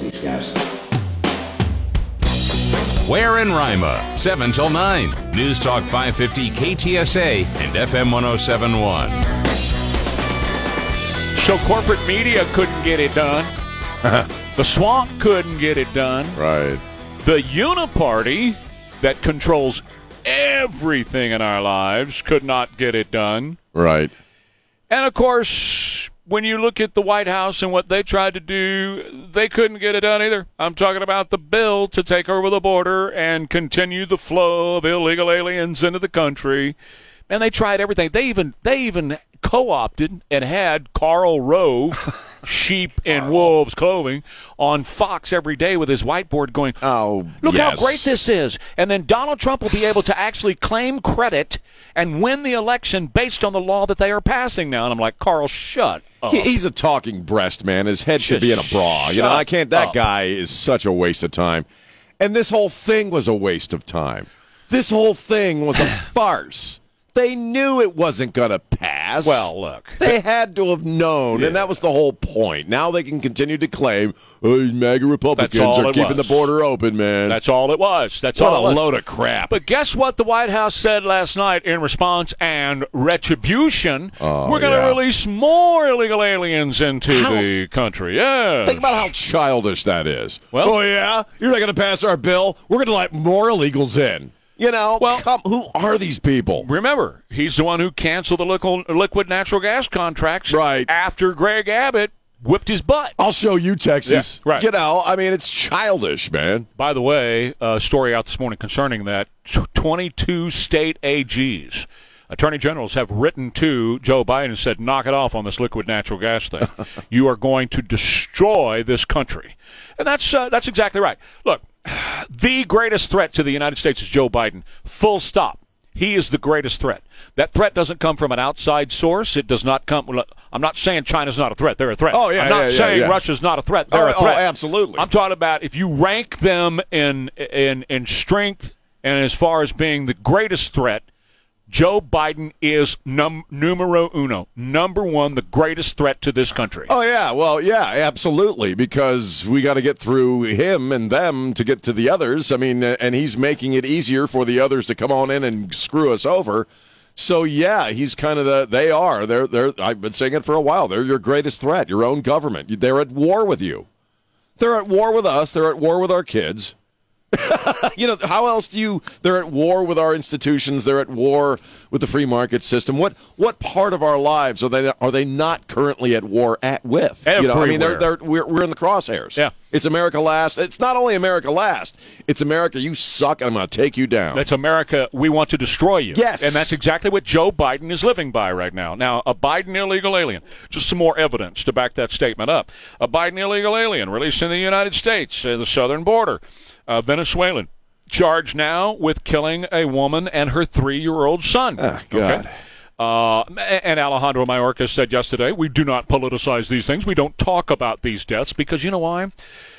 these guys. Ware and Rima, 7 till 9. News Talk 550 KTSA and FM 1071. So corporate media couldn't get it done. the swamp couldn't get it done. Right. The uniparty that controls everything in our lives could not get it done. Right. And of course, when you look at the White House and what they tried to do, they couldn't get it done either. I'm talking about the bill to take over the border and continue the flow of illegal aliens into the country. And they tried everything. They even they even co-opted and had Karl Rove sheep in wolves clothing on Fox every day with his whiteboard going, Oh, Look yes. how great this is. And then Donald Trump will be able to actually claim credit and win the election based on the law that they are passing now. And I'm like, Karl, shut up. He- uh-huh. He's a talking breast, man. His head should Just be in a bra. You know, I can't. That up. guy is such a waste of time. And this whole thing was a waste of time. This whole thing was a farce. They knew it wasn't going to pass. Well, look. They had to have known, and that was the whole point. Now they can continue to claim, oh, MAGA Republicans are keeping was. the border open, man. That's all it was. That's what all a it was. load of crap. But guess what the White House said last night in response and retribution? Oh, We're going to yeah. release more illegal aliens into How- the country. Yeah. Think about how childish that is. Well- oh yeah, you're not going to pass our bill. We're going to let more illegals in. You know, Well- come, who are these people? Remember, he's the one who canceled the liquid, liquid natural gas contracts Right. after Greg Abbott whipped his butt. I'll show you, Texas. Yeah, right. You know, I mean, it's childish, man. By the way, a story out this morning concerning that 22 state AGs, attorney generals, have written to Joe Biden and said, knock it off on this liquid natural gas thing. you are going to destroy this country. And that's, uh, that's exactly right. Look, the greatest threat to the United States is Joe Biden. Full stop. He is the greatest threat. That threat doesn't come from an outside source. It does not come. I'm not saying China's not a threat. They're a threat. Oh, yeah, I'm not yeah, yeah, saying yeah. Russia's not a threat. They're Oh, a oh, threat. oh, absolutely. I'm talking about if you rank them in in in strength and as far as being the greatest threat, Joe Biden is num- numero uno, number one, the greatest threat to this country. Oh yeah, well, yeah, absolutely, because we got to get through him and them to get to the others. I mean, uh, and he's making it easier for the others to come on in and screw us over. So yeah, he's kind of the. They are. They're. They're. I've been saying it for a while. They're your greatest threat. Your own government. They're at war with you. They're at war with us. They're at war with our kids. you know how else do you they're at war with our institutions they're at war with the free market system what what part of our lives are they are they not currently at war at with you know i mean they're, they're we're, we're in the crosshairs Yeah. it's america last it's not only america last it's america you suck and i'm going to take you down That's America. We want to destroy you. Yes. And that's exactly what Joe Biden is living by right now. Now, a Biden illegal alien. Just some more evidence to back that statement up. A Biden illegal alien released in the United States, uh, the southern border, uh, Venezuelan. Charged now with killing a woman and her three year old son. Ah, God. Okay? Uh, and Alejandro Mayorkas said yesterday, we do not politicize these things. We don't talk about these deaths because you know why?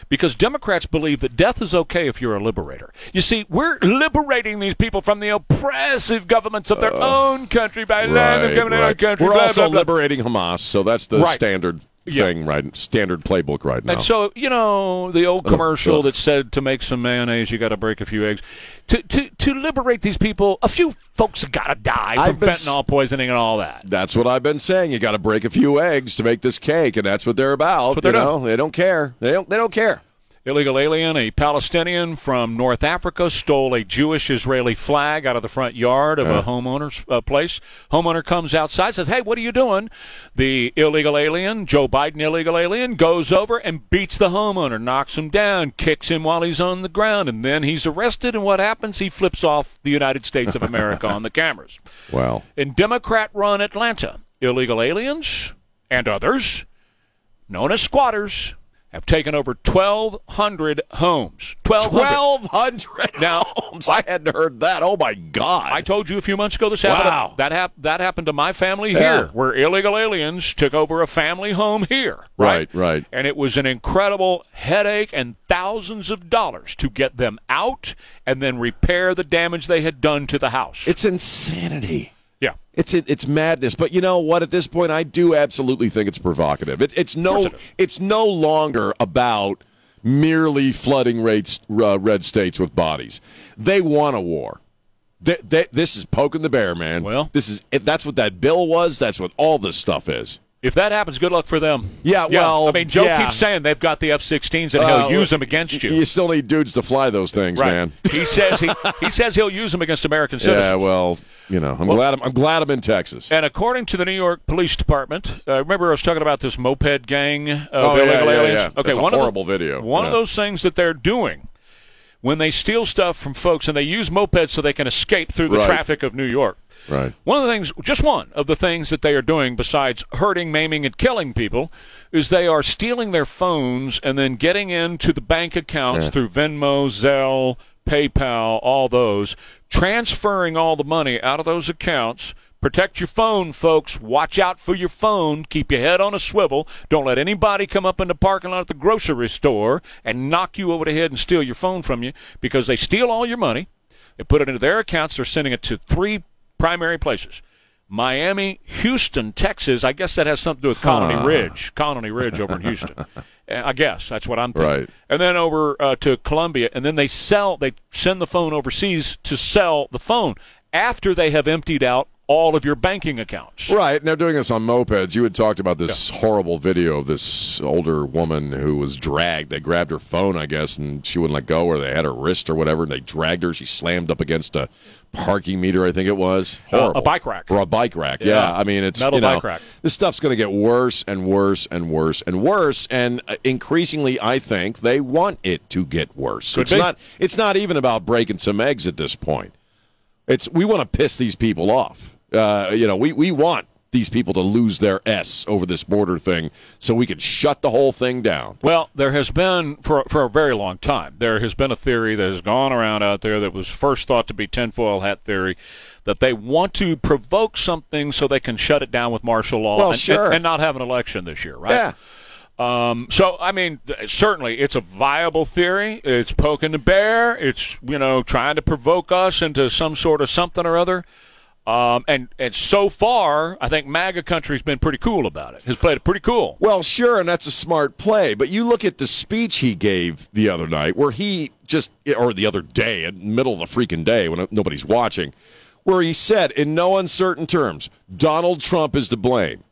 Because Democrats believe that death is okay if you're a liberator. You see, we're liberating these people from the oppressive governments of their own country by letting them come into our country. we're blah, also blah, blah. liberating hamas so that's the Right. standard Yeah. thing right standard playbook right now And so, you know, the old commercial that said to make some mayonnaise, you got to break a few eggs. To, to, to liberate these people, a few folks got to die from fentanyl poisoning and all that. That's what I've been saying. You got to break a few eggs to make this cake, and that's what they're about. what they're you know, they don't care. They don't. They don't care. Illegal alien, a Palestinian from North Africa, stole a Jewish Israeli flag out of the front yard of a homeowner's uh, place. Homeowner comes outside, says, Hey, what are you doing? The illegal alien, Joe Biden illegal alien, goes over and beats the homeowner, knocks him down, kicks him while he's on the ground, and then he's arrested. And what happens? He flips off the United States of America on the cameras. Well, In Democrat run Atlanta, illegal aliens and others, known as squatters, have taken over 1,200 homes. 1,200. twelve hundred Now- homes. I hadn't heard that. Oh my God! I told you a few months ago this happened. Wow. That, hap- that happened to my family Yeah. here, where illegal aliens took over a family home here. Right, right. And it was an incredible headache and thousands of dollars to get them out and then repair the damage they had done to the house. it's insanity. Yeah. It's it, it's madness. But you know what? At this point, I do absolutely think it's provocative. It, it's no it is. no longer about merely flooding rates, uh, red states with bodies. They want a war. They, they, this is poking the bear, man. Well- this is if that's what that bill was. That's what all this stuff is. If that happens, good luck for them. Yeah, well, I mean, Joe yeah. keeps saying they've got the F-16s and Uh, he'll use them against you. You still need dudes to fly those things, right? man. he says he he says he'll use them against American citizens. Yeah, well, you know, I'm glad I'm, I'm glad I'm in Texas. And according to the New York Police Department, uh, remember I was talking about this moped gang of Oh, yeah, illegal yeah, aliens. yeah. Okay, That's a one horrible the, video. One of those things that they're doing when they steal stuff from folks and they use mopeds so they can escape through the Right. traffic of New York. Right. One of the things, just one of the things that they are doing besides hurting, maiming, and killing people is they are stealing their phones and then getting into the bank accounts through Venmo, Zelle, PayPal, all those, transferring all the money out of those accounts. Protect your phone, folks. Watch out for your phone. Keep your head on a swivel. Don't let anybody come up in the parking lot at the grocery store and knock you over the head and steal your phone from you because they steal all your money. They put it into their accounts. They're sending it to three primary places. Miami, Houston, Texas. I guess that has something to do with Colony Ridge. Colony Ridge over in Houston. Uh, I guess that's what I'm thinking. Right. And then over uh, to Colombia, and then they sell. They send the phone overseas to sell the phone after they have emptied out all of your banking accounts. Right, and they're doing this on mopeds. You had talked about this horrible video of this older woman who was dragged. They grabbed her phone, I guess, and she wouldn't let go, or they had her wrist or whatever, and they dragged her. She slammed up against a parking meter, I think it was. Uh, a bike rack. Or a bike rack, yeah. Yeah. I mean, it's Metal you know, bike rack. This stuff's going to get worse and worse and worse and worse, and uh, increasingly, I think they want it to get worse. Could it's be. not. It's not even about breaking some eggs at this point. It's we want to piss these people off. Uh, you know, we, we want these people to lose their s over this border thing, so we can shut the whole thing down. Well, there has been for for a very long time. There has been a theory that has gone around out there that was first thought to be tinfoil hat theory, that they want to provoke something so they can shut it down with martial law Well, and, sure. and, and not have an election this year, right? Yeah. Um, so, I mean, certainly it's a viable theory. It's poking the bear. It's, you know, trying to provoke us into some sort of something or other. Um, and, and so far, I think MAGA country's been pretty cool about it. Has played it pretty cool. Well, sure, and that's a smart play. But you look at the speech he gave the other night, where he just, or the other day, in the middle of the freaking day when nobody's watching, where he said, in no uncertain terms, Donald Trump is to blame.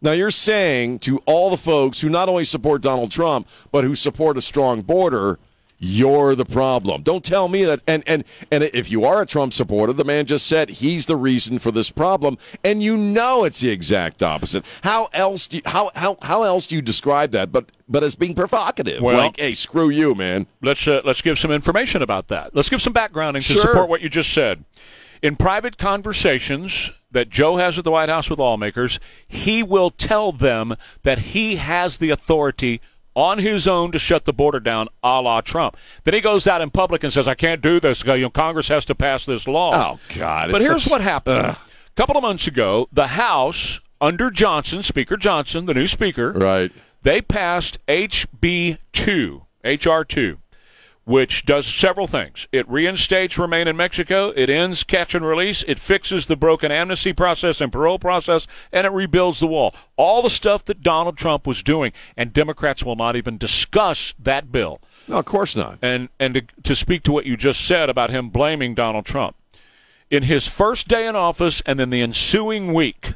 Now, you're saying to all the folks who not only support Donald Trump, but who support a strong border, you're the problem. Don't tell me that. And, and, and if you are a Trump supporter, the man just said he's the reason for this problem, and you know it's the exact opposite. How else do you, how, how, how else do you describe that but, but as being provocative? Well- like, hey, screw you, man. Let's uh, let's give some information about that. Let's give some backgrounding to Sure. support what you just said. In private conversations that Joe has at the White House with lawmakers, he will tell them that he has the authority on his own to shut the border down, a la Trump. Then he goes out in public and says, "I can't do this. You know, Congress has to pass this law." Oh, God. But here's such- what happened. A couple of months ago, the House, under Johnson, Speaker Johnson, the new Speaker, Right. they passed HB 2, HR 2, which does several things. It reinstates remain in Mexico, it ends catch and release, it fixes the broken amnesty process and parole process, and it rebuilds the wall. All the stuff that Donald Trump was doing, and Democrats will not even discuss that bill. No, of course not. And and to, to speak to what you just said about him blaming Donald Trump, in his first day in office and then the ensuing week,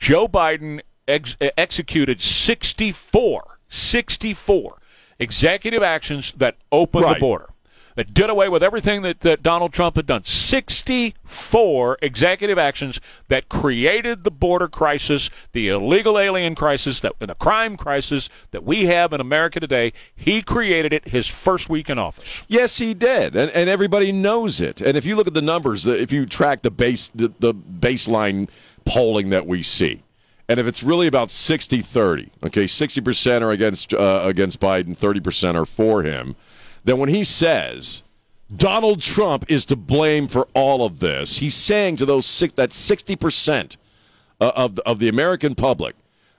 Joe Biden ex- executed 64, 64 executive actions that opened Right. the border, that did away with everything that, that Donald Trump had done. 64 executive actions that created the border crisis, the illegal alien crisis, that the crime crisis that we have in America today. He created it his first week in office. Yes, he did, and, and everybody knows it. And if you look at the numbers, if you track the base the, the baseline polling that we see, and if it's really about 60-30, okay, 60% are against uh, against Biden, 30% are for him, then when he says Donald Trump is to blame for all of this, he's saying to those six, that 60% uh, of of the American public,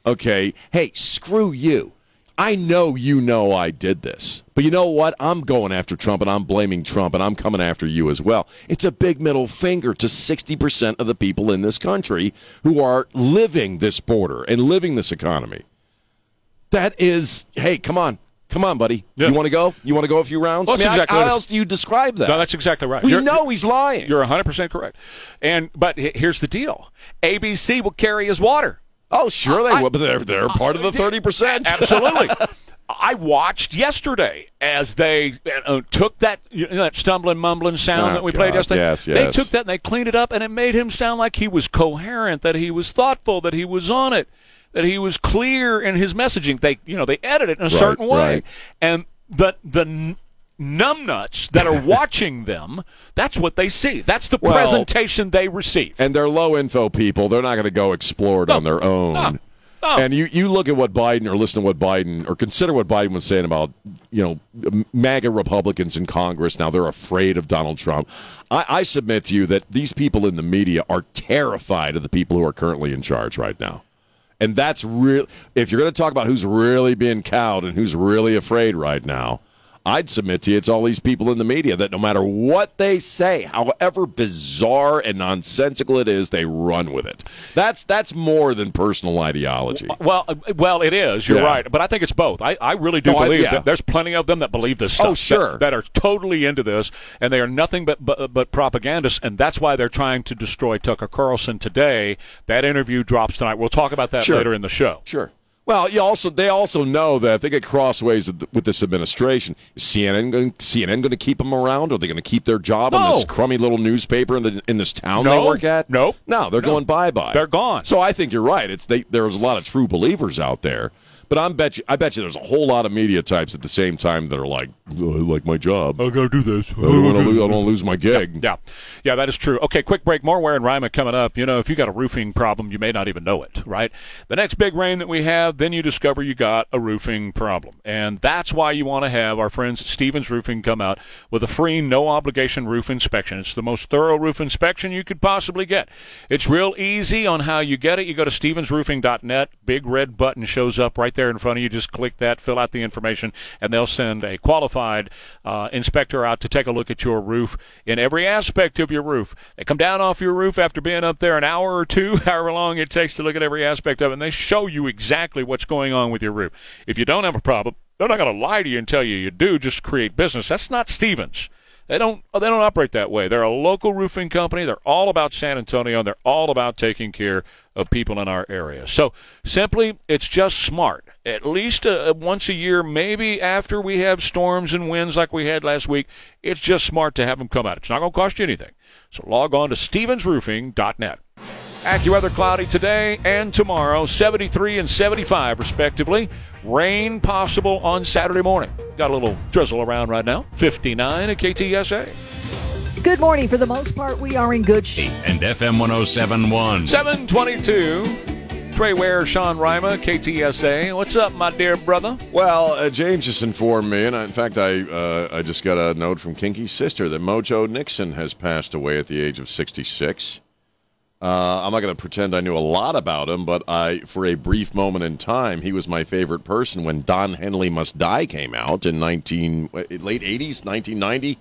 okay, hey, screw you. I know you know I did this. But you know what? I'm going after Trump and I'm blaming Trump and I'm coming after you as well. It's a big middle finger to 60% of the people in this country who are living this border and living this economy. That is, hey, come on. Come on, buddy. Yeah. You want to go? You want to go a few rounds? Well, I mean, exactly how what else do you describe that? No, that's exactly right. we You're- know he's lying. You're 100% correct. And but here's the deal. ABC will carry his water. Oh, sure they I- will, but they're they're part of the thirty percent. Absolutely. I watched yesterday as they uh, took that you know, that stumbling, mumbling sound Oh, that we played yesterday. Yes, They took that and they cleaned it up, and it made him sound like he was coherent, that he was thoughtful, that he was on it, that he was clear in his messaging. They, you know, they edited it in a certain way, right. and the the numbnuts that are watching them, that's what they see. That's the Well, presentation they receive. and they're low info people. They're not going to go explore it on their own. no, no. And you, you look at what Biden or listen to what Biden or consider what Biden was saying about you know MAGA Republicans in Congress. Now they're afraid of Donald Trump. I, I submit to you that these people in the media are terrified of the people who are currently in charge right now. And that's real. If you're going to talk about who's really being cowed and who's really afraid right now, I'd submit to you it's all these people in the media that no matter what they say, however bizarre and nonsensical it is, they run with it. That's that's more than personal ideology. Well, uh, well, it is. You're Yeah. right, but I think it's both. I, I really do No, I- believe yeah. that there's plenty of them that believe this stuff. Oh, sure. that, that are totally into this, and they are nothing but, but but propagandists, and that's why they're trying to destroy Tucker Carlson today. That interview drops tonight. We'll talk about that Sure. later in the show. Sure. Well, you also they also know that if they get crossways with- this administration. Is CNN going CNN going to keep them around? Are they going to keep their job on this crummy little newspaper in the in this town No. they work at? Nope. No, they're No. going bye bye. They're gone. So I think you're right. It's they, there's a lot of true believers out there, but I'm bet you I bet you there's a whole lot of media types at the same time that are like, "Oh, I like my job. I got to do this. don't lose, I don't lose my gig. Yeah, yeah, that is true. Okay, quick break. More Ware and Rima coming up. You know, if you got a roofing problem, you may not even know it, right? The next big rain that we have, then you discover you got a roofing problem. And that's why you want to have our friends at Stevens Roofing come out with a free, no obligation roof inspection. It's the most thorough roof inspection you could possibly get. It's real easy on how you get it. You go to stevensroofing.net, big red button shows up right there in front of you. Just click that, fill out the information, and they'll send a qualified uh, inspector out to take a look at your roof in every aspect of your roof. They come down off your roof after being up there an hour or two, however long it takes to look at every aspect of it, and they show you exactly what's going on with your roof. If you don't have a problem, they're not going to lie to you and tell you you do just to create business. That's not Stevens. They don't they don't operate that way. They're a local roofing company. They're all about San Antonio. and They're all about taking care of people in our area. So simply, it's just smart. At least uh, once a year, maybe after we have storms and winds like we had last week, it's just smart to have them come out. It's not going to cost you anything. So log on to stevensroofing.net. AccuWeather cloudy today and tomorrow, 73 and 75 respectively. Rain possible on Saturday morning. Got a little drizzle around right now. 59 at KTSA. Good morning. For the most part, we are in good shape. And FM 1071. 722. Trey Ware, Sean Rima, KTSA. What's up, my dear brother? Well, uh, James just informed me, and I, in fact, I uh, I just got a note from Kinky's sister that Mojo Nixon has passed away at the age of 66. Uh, I'm not going to pretend I knew a lot about him, but I, for a brief moment in time, he was my favorite person when Don Henley Must Die came out in 19 uh, late 80s, 1990.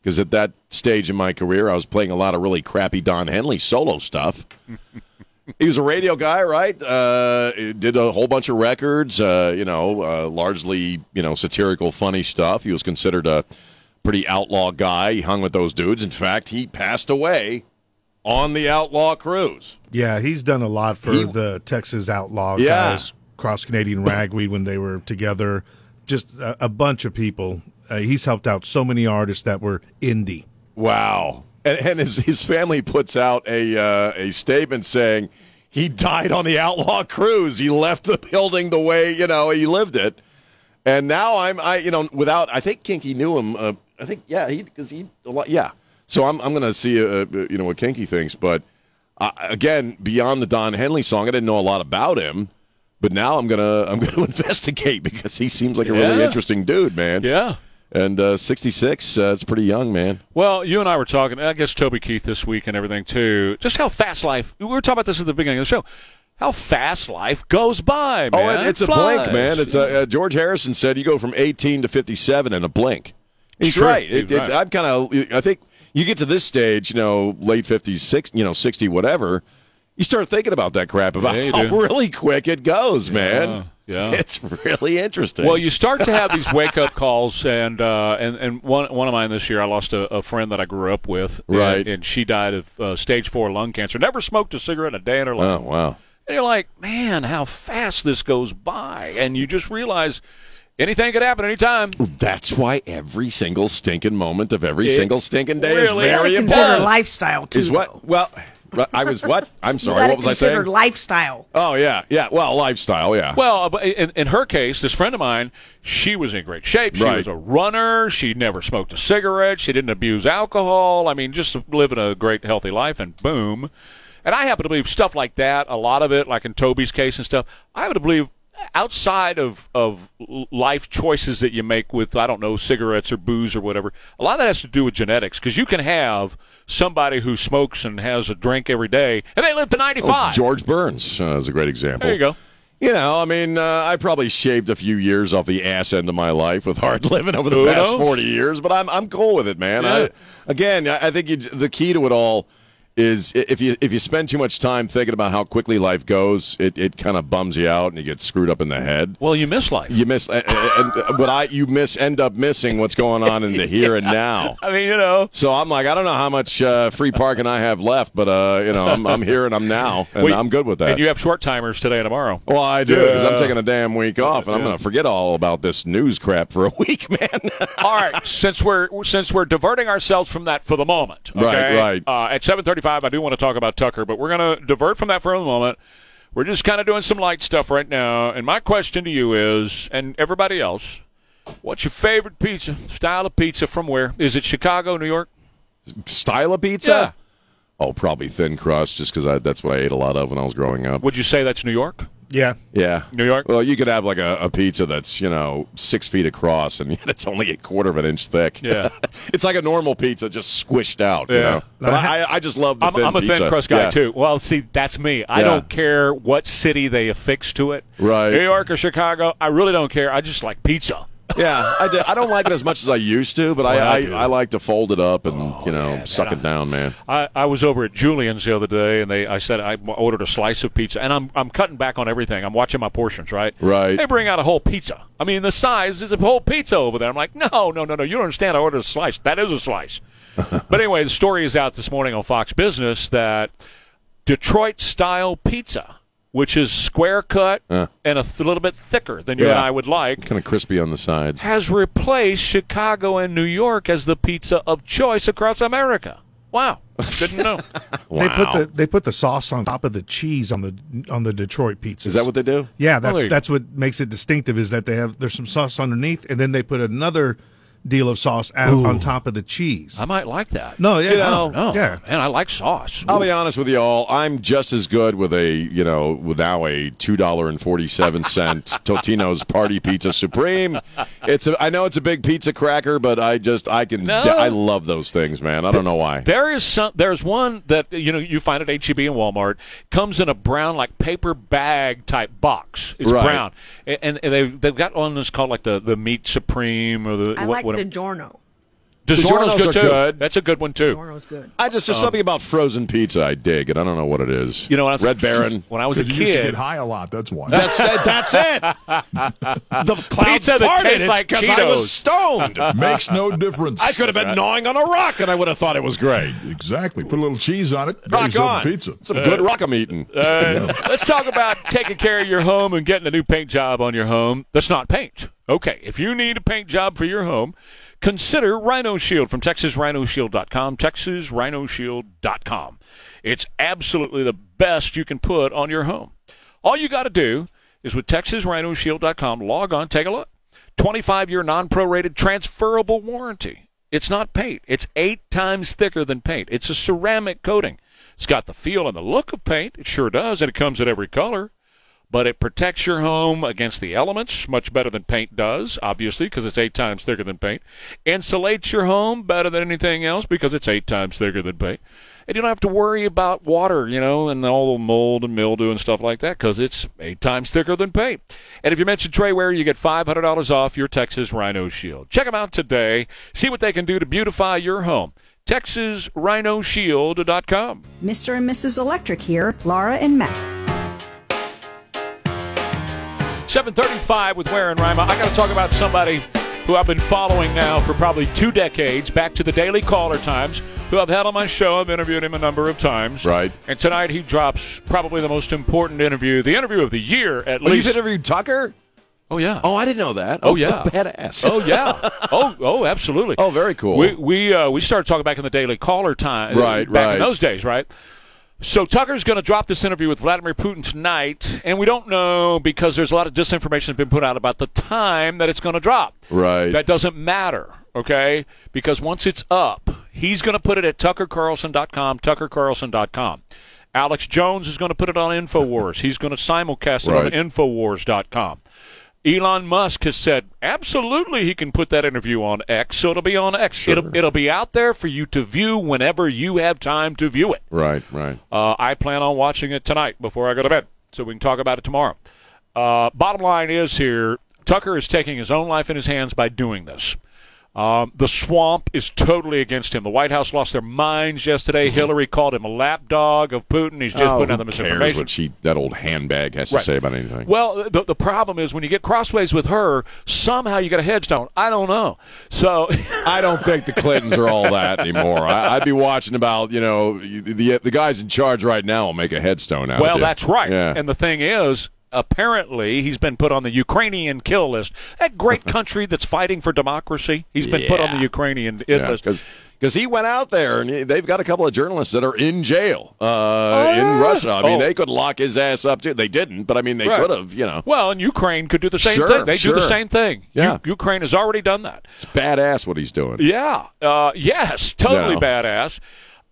Because at that stage in my career, I was playing a lot of really crappy Don Henley solo stuff. he was a radio guy, right? Uh, did a whole bunch of records, uh, you know, uh, largely, you know, satirical, funny stuff. He was considered a pretty outlaw guy. He hung with those dudes. In fact, he passed away on the outlaw cruise. Yeah, he's done a lot for He- the Texas Outlaw Yeah. guys, Cross Canadian Ragweed when they were together. Just a, a bunch of people. Uh, he's helped out so many artists that were indie. Wow. And, and his, his family puts out a, uh, a statement saying he died on the outlaw cruise. He left the building the way, you know, he lived it. And now I'm, I, you know, without, I think Kinky knew him. Uh, I think, yeah, he, because he, a lot, yeah. So I'm, I'm going to see, uh, uh, you know, what Kinky thinks. But uh, again, beyond the Don Henley song, I didn't know a lot about him. But now I'm gonna I'm gonna investigate because he seems like a really interesting dude, man. Yeah. And uh, 66, uh, it's pretty young, man. Well, you and I were talking, I guess Toby Keith this week and everything too. Just how fast life, we were talking about this at the beginning of the show, how fast life goes by, man. Oh, it's a Flies. blink, man. It's a, uh, George Harrison said you go from 18 to 57 in a blink. He's Sure, right. It, it, right. I'm kind of. I think you get to this stage, you know, late 50s, six, you know, 60, whatever. you start thinking about that crap about Yeah, how really quick it goes, man. yeah. It's really interesting. Well, you start to have these wake up calls, and uh, and and one one of mine this year, I lost a, a friend that I grew up with, and- Right. And, she died of uh, stage four lung cancer. Never smoked a cigarette in a day in her life. oh wow. And you're like, man, how fast this goes by, and you just realize anything could happen anytime. That's why every single stinking moment of every It single stinking day really is very is. consider important. lifestyle too. Is though. what? Well, I was what? I'm sorry. What was I consider saying? lifestyle. Oh yeah, yeah. Well, lifestyle. Yeah. Well, uh, but in, in her case, this friend of mine, she was in great shape. She Right. was a runner. She never smoked a cigarette. She didn't abuse alcohol. I mean, just living a great, healthy life, and boom. And I happen to believe stuff like that, a lot of it, like in Toby's case and stuff, I happen to believe outside of, of life choices that you make with, I don't know, cigarettes or booze or whatever, a lot of that has to do with genetics. Because you can have somebody who smokes and has a drink every day, and they live to 95. George Burns uh, is a great example. there you go. You know, I mean, uh, I probably shaved a few years off the ass end of my life with hard living over the past knows? forty years, but I'm I'm cool with it, man. Yeah. I, again, I I think you, the key to it all is if you if you spend too much time thinking about how quickly life goes, it, it kind of bums you out and you get screwed up in the head. Well, you miss life. You miss, and, and, but I you miss end up missing what's going on in the here and now. I mean, you know. So I'm like, I don't know how much uh, free parking I have left, but uh, you know, I'm, I'm here and I'm now, and Well, I'm good with that. And you have short timers today and tomorrow. Well, I do because I'm taking a damn week off, and I'm going to forget all about this news crap for a week, man. All right, since we're since we're diverting ourselves from that for the moment, okay? Right, right. Uh, at 7:35, I do want to talk about Tucker, but we're going to divert from that for a moment. We're just kind of doing some light stuff right now, and my question to you is, and everybody else, what's your favorite pizza style of pizza from where? Is it Chicago, New York? Style of pizza? Oh, probably thin crust, just because that's what I ate a lot of when I was growing up. Would you say that's New York? Yeah. Yeah, New York? Well, you could have like a, a pizza that's you know six feet across, and yet it's only a quarter of an inch thick. Yeah. it's like a normal pizza, just squished out. You Yeah. know? But I, I just love the I'm, thin I'm a pizza. thin crust guy Yeah. too. Well, see, that's me. I Yeah. don't care what city they affix to it. Right. New York or Chicago. I really don't care. I just like pizza. Yeah, I, do. I don't like it as much as I used to, but I I, I. Like to fold it up and oh, you know yeah, suck it down, man. I, I was over at Julian's the other day, and they I said I ordered a slice of pizza, and I'm I'm cutting back on everything. I'm watching my portions, right? Right. They bring out a whole pizza. I mean, the size is a whole pizza over there. I'm like, no, no, no, no. You don't understand. I ordered a slice. That is a slice. but anyway, the story is out this morning on Fox Business that Detroit style pizza, which is square cut Uh. and a th- little bit thicker than you and I would like, Kind of crispy on the sides. has replaced Chicago and New York as the pizza of choice across America. Wow, didn't know. wow. They put the they put the sauce on top of the cheese on the on the Detroit pizza. Is that what they do? Yeah, Oh, that's there you that's what makes it distinctive. Is that they have there's some sauce underneath, and then they put another deal of sauce out on top of the cheese. I might like that. no, yeah, You know, no, yeah. man, I like sauce. I'll be honest with you all. I'm just as good with a, you know, with now a two dollar and forty seven cent Totino's Party Pizza Supreme. It's a, I know it's a big pizza cracker, but I just I can No. I love those things, man. I don't know why. There is some. There's one that you know you find at HEB and Walmart. Comes in a brown like paper bag type box. It's Right. brown, and, and they've they've got one that's called like the the meat supreme or the I what, like what, DiGiorno. DiGiorno's DiGiorno's good are too. good. That's a good one too. DiGiorno's good. I just there's something about frozen pizza I dig, and I don't know what it is. You know, when I was Red Baron. when I was a Because you used to kid, get high a lot. That's why. That's it. That's it. The cloud Pizza that farted. tastes It's like 'cause I was stoned. Makes no difference. I could have been gnawing on a rock, and I would have thought it was great. Exactly. Put a little cheese on it. Rock on. pizza. Some good rock I'm eating. Uh, let's talk about taking care of your home and getting a new paint job on your home. That's not paint. Okay, if you need a paint job for your home, consider Rhino Shield from TexasRhinoShield.com. TexasRhinoShield.com. It's absolutely the best you can put on your home. All you got to do is with TexasRhinoShield.com, log on, take a look. 25 year non prorated transferable warranty. It's not paint. It's eight times thicker than paint. It's a ceramic coating. It's got the feel and the look of paint. It sure does, and it comes in every color. But it protects your home against the elements much better than paint does, obviously, because it's eight times thicker than paint. Insulates your home better than anything else because it's eight times thicker than paint. And you don't have to worry about water, you know, and all the mold and mildew and stuff like that because it's eight times thicker than paint. And if you mention Trey Ware, you get $500 off your Texas Rhino Shield. Check them out today. See what they can do to beautify your home. TexasRhinoShield.com. Mr. and Mrs. Electric here, Laura and Matt. 735 with Ware and Rima. I got to talk about somebody who I've been following now for probably two decades, back to the Daily Caller times, who I've had on my show. I've interviewed him a number of times. Right. And tonight he drops probably the most important interview, the interview of the year at Oh, least. you've interviewed Tucker? oh, yeah. Oh, I didn't know that. Oh, yeah. badass. Oh yeah. Oh oh absolutely. Oh, very cool. We we uh, we started talking back in the Daily Caller time. Right, back right. in those days, right? So Tucker's going to drop this interview with Vladimir Putin tonight, and we don't know because there's a lot of disinformation that's been put out about the time that it's going to drop. Right. That doesn't matter, okay? Because once it's up, he's going to put it at tuckercarlson.com, tuckercarlson.com. Alex Jones is going to put it on Infowars. He's going to simulcast it Right. on Infowars.com. Elon Musk has said absolutely he can put that interview on X, so it'll be on X. It'll, it'll be out there for you to view whenever you have time to view it. Right, right. Uh, I plan on watching it tonight before I go to bed, so we can talk about it tomorrow. Uh, bottom line is here Tucker is taking his own life in his hands by doing this. Um, the swamp is totally against him. The White House lost their minds yesterday. Hillary called him a lapdog of Putin. He's just oh, putting out the misinformation. what she that old handbag has to say about anything? Well, the, the problem is when you get crossways with her, somehow you get a headstone. I don't know. So, I don't think the Clintons are all that anymore. I, I'd be watching about you know the the guys in charge right now will make a headstone out. well, of you. that's right. Yeah. And the thing is, apparently, he's been put on the Ukrainian kill list. That great country that's fighting for democracy, he's been put on the Ukrainian Yeah, list. because he went out there and they've got a couple of journalists that are in jail uh, in Russia. I mean, Oh. they could lock his ass up too. They didn't, but I mean, they Right. could have. You know, Well, and Ukraine could do the same Sure, thing. They do the same thing. Yeah. U- Ukraine has already done that. it's badass what he's doing. Yeah. Uh, yes. Totally Yeah. badass.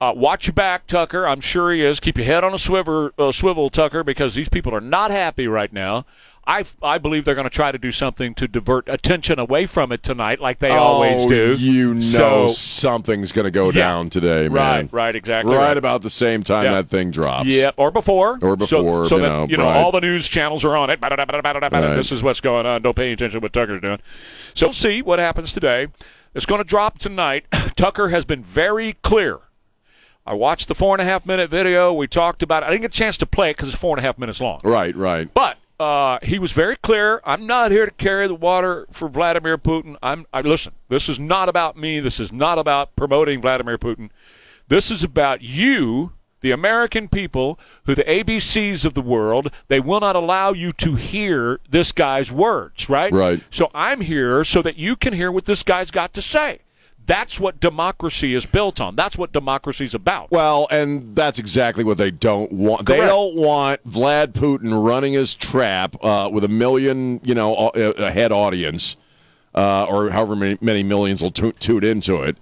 Uh, watch your back, Tucker. I'm sure he is. Keep your head on a swivel, uh, swivel, Tucker, because these people are not happy right now. I, I believe they're going to try to do something to divert attention away from it tonight, like they always oh, do. You know, So- something's going to go Yeah. down today, man. Right, right, exactly Right, right. about the same time Yeah. that thing drops. Yep, or before. Or before, So, you that, know, you know, right. all the news channels are on it. Right. This is what's going on. Don't pay attention to what Tucker's doing. So we'll see what happens today. It's going to drop tonight. Tucker has been very clear. I watched the four and a half minute video. We talked about it. I didn't get a chance to play it because it's four and a half minutes long. Right, right. But uh, he was very clear. I'm not here to carry the water for Vladimir Putin. I'm. I listen. This is not about me. This is not about promoting Vladimir Putin. This is about you, the American people, who the ABCs of the world. They will not allow you to hear this guy's words. Right. Right. So I'm here so that you can hear what this guy's got to say. That's what democracy is built on. That's what democracy's about. Well, and that's exactly what they don't want. They don't want Vlad Putin running his trap uh, with a million, you know, a a head audience, uh, or however many, many millions will tu- tune into it.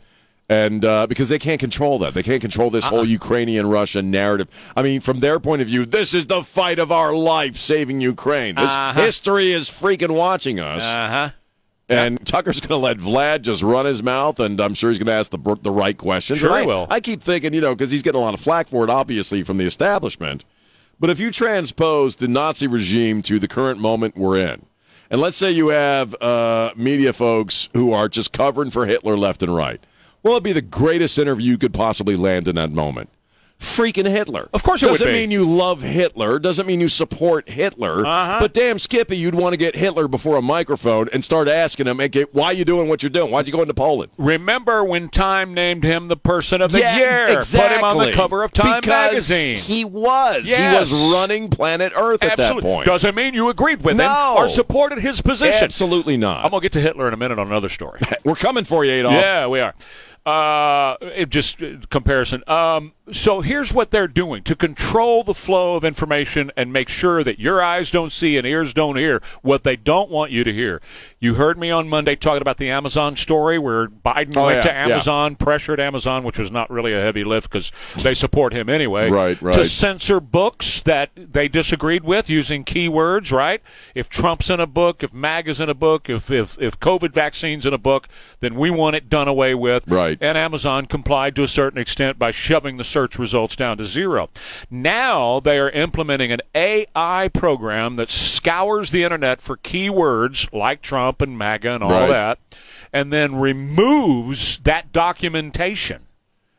And uh, because they can't control that, they can't control this Uh-uh. whole Ukrainian Russia narrative. I mean, from their point of view, this is the fight of our life, saving Ukraine. This Uh-huh. history is freaking watching us. Uh huh. And Tucker's going to let Vlad just run his mouth, and I'm sure he's going to ask the the right questions. Sure I, will. I keep thinking, you know, because he's getting a lot of flack for it, obviously, from the establishment. But if you transpose the Nazi regime to the current moment we're in, and let's say you have uh, media folks who are just covering for Hitler left and right, well, it'd be the greatest interview you could possibly land in that moment. Freaking Hitler. Of course it Doesn't mean you love Hitler. Doesn't mean you support Hitler. Uh-huh. But damn, Skippy, you'd want to get Hitler before a microphone and start asking him, okay, why you doing what you're doing? Why'd you go into Poland? Remember when Time named him the person of the Yeah, year? exactly. Put him on the cover of Time because magazine. He was. Yes. He was running planet Earth at that point. Doesn't mean you agreed with him or supported his position. Absolutely not. I'm gonna get to Hitler in a minute on another story. We're coming for you, Adolf. yeah, we are. Uh, it just uh, comparison. Um, so here's what they're doing to control the flow of information and make sure that your eyes don't see and ears don't hear what they don't want you to hear. You heard me on Monday talking about the Amazon story where Biden Oh, went yeah, to yeah. Amazon, pressured Amazon, which was not really a heavy lift because they support him anyway. Right, right. To censor books that they disagreed with using keywords. Right. If Trump's in a book, if MAGA's in a book, if if if COVID vaccines in a book, then we want it done away with. Right. And Amazon complied to a certain extent by shoving the search results down to zero. Now they are implementing an AI program that scours the internet for keywords like Trump and MAGA and all Right. that, and then removes that documentation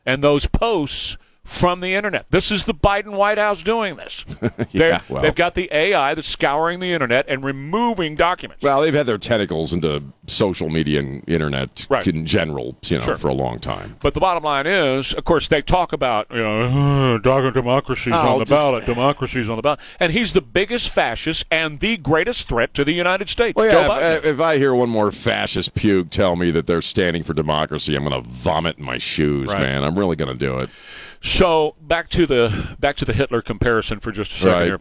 and those posts from the internet. This is the Biden White House doing this. They're- well. They've got the AI that's scouring the internet and removing documents. Well, they've had their tentacles into social media and internet Right. in general, you know, Sure. for a long time. But the bottom line is, of course, they talk about you know, uh, dog democracy's Oh, on the just- ballot, democracy's on the ballot, and he's the biggest fascist and the greatest threat to the United States. Well, Joe yeah, Biden. if, if I hear one more fascist puke tell me that they're standing for democracy, I'm going to vomit in my shoes, Right. man. I'm really going to do it. So back to the back to the Hitler comparison for just a second Right. here.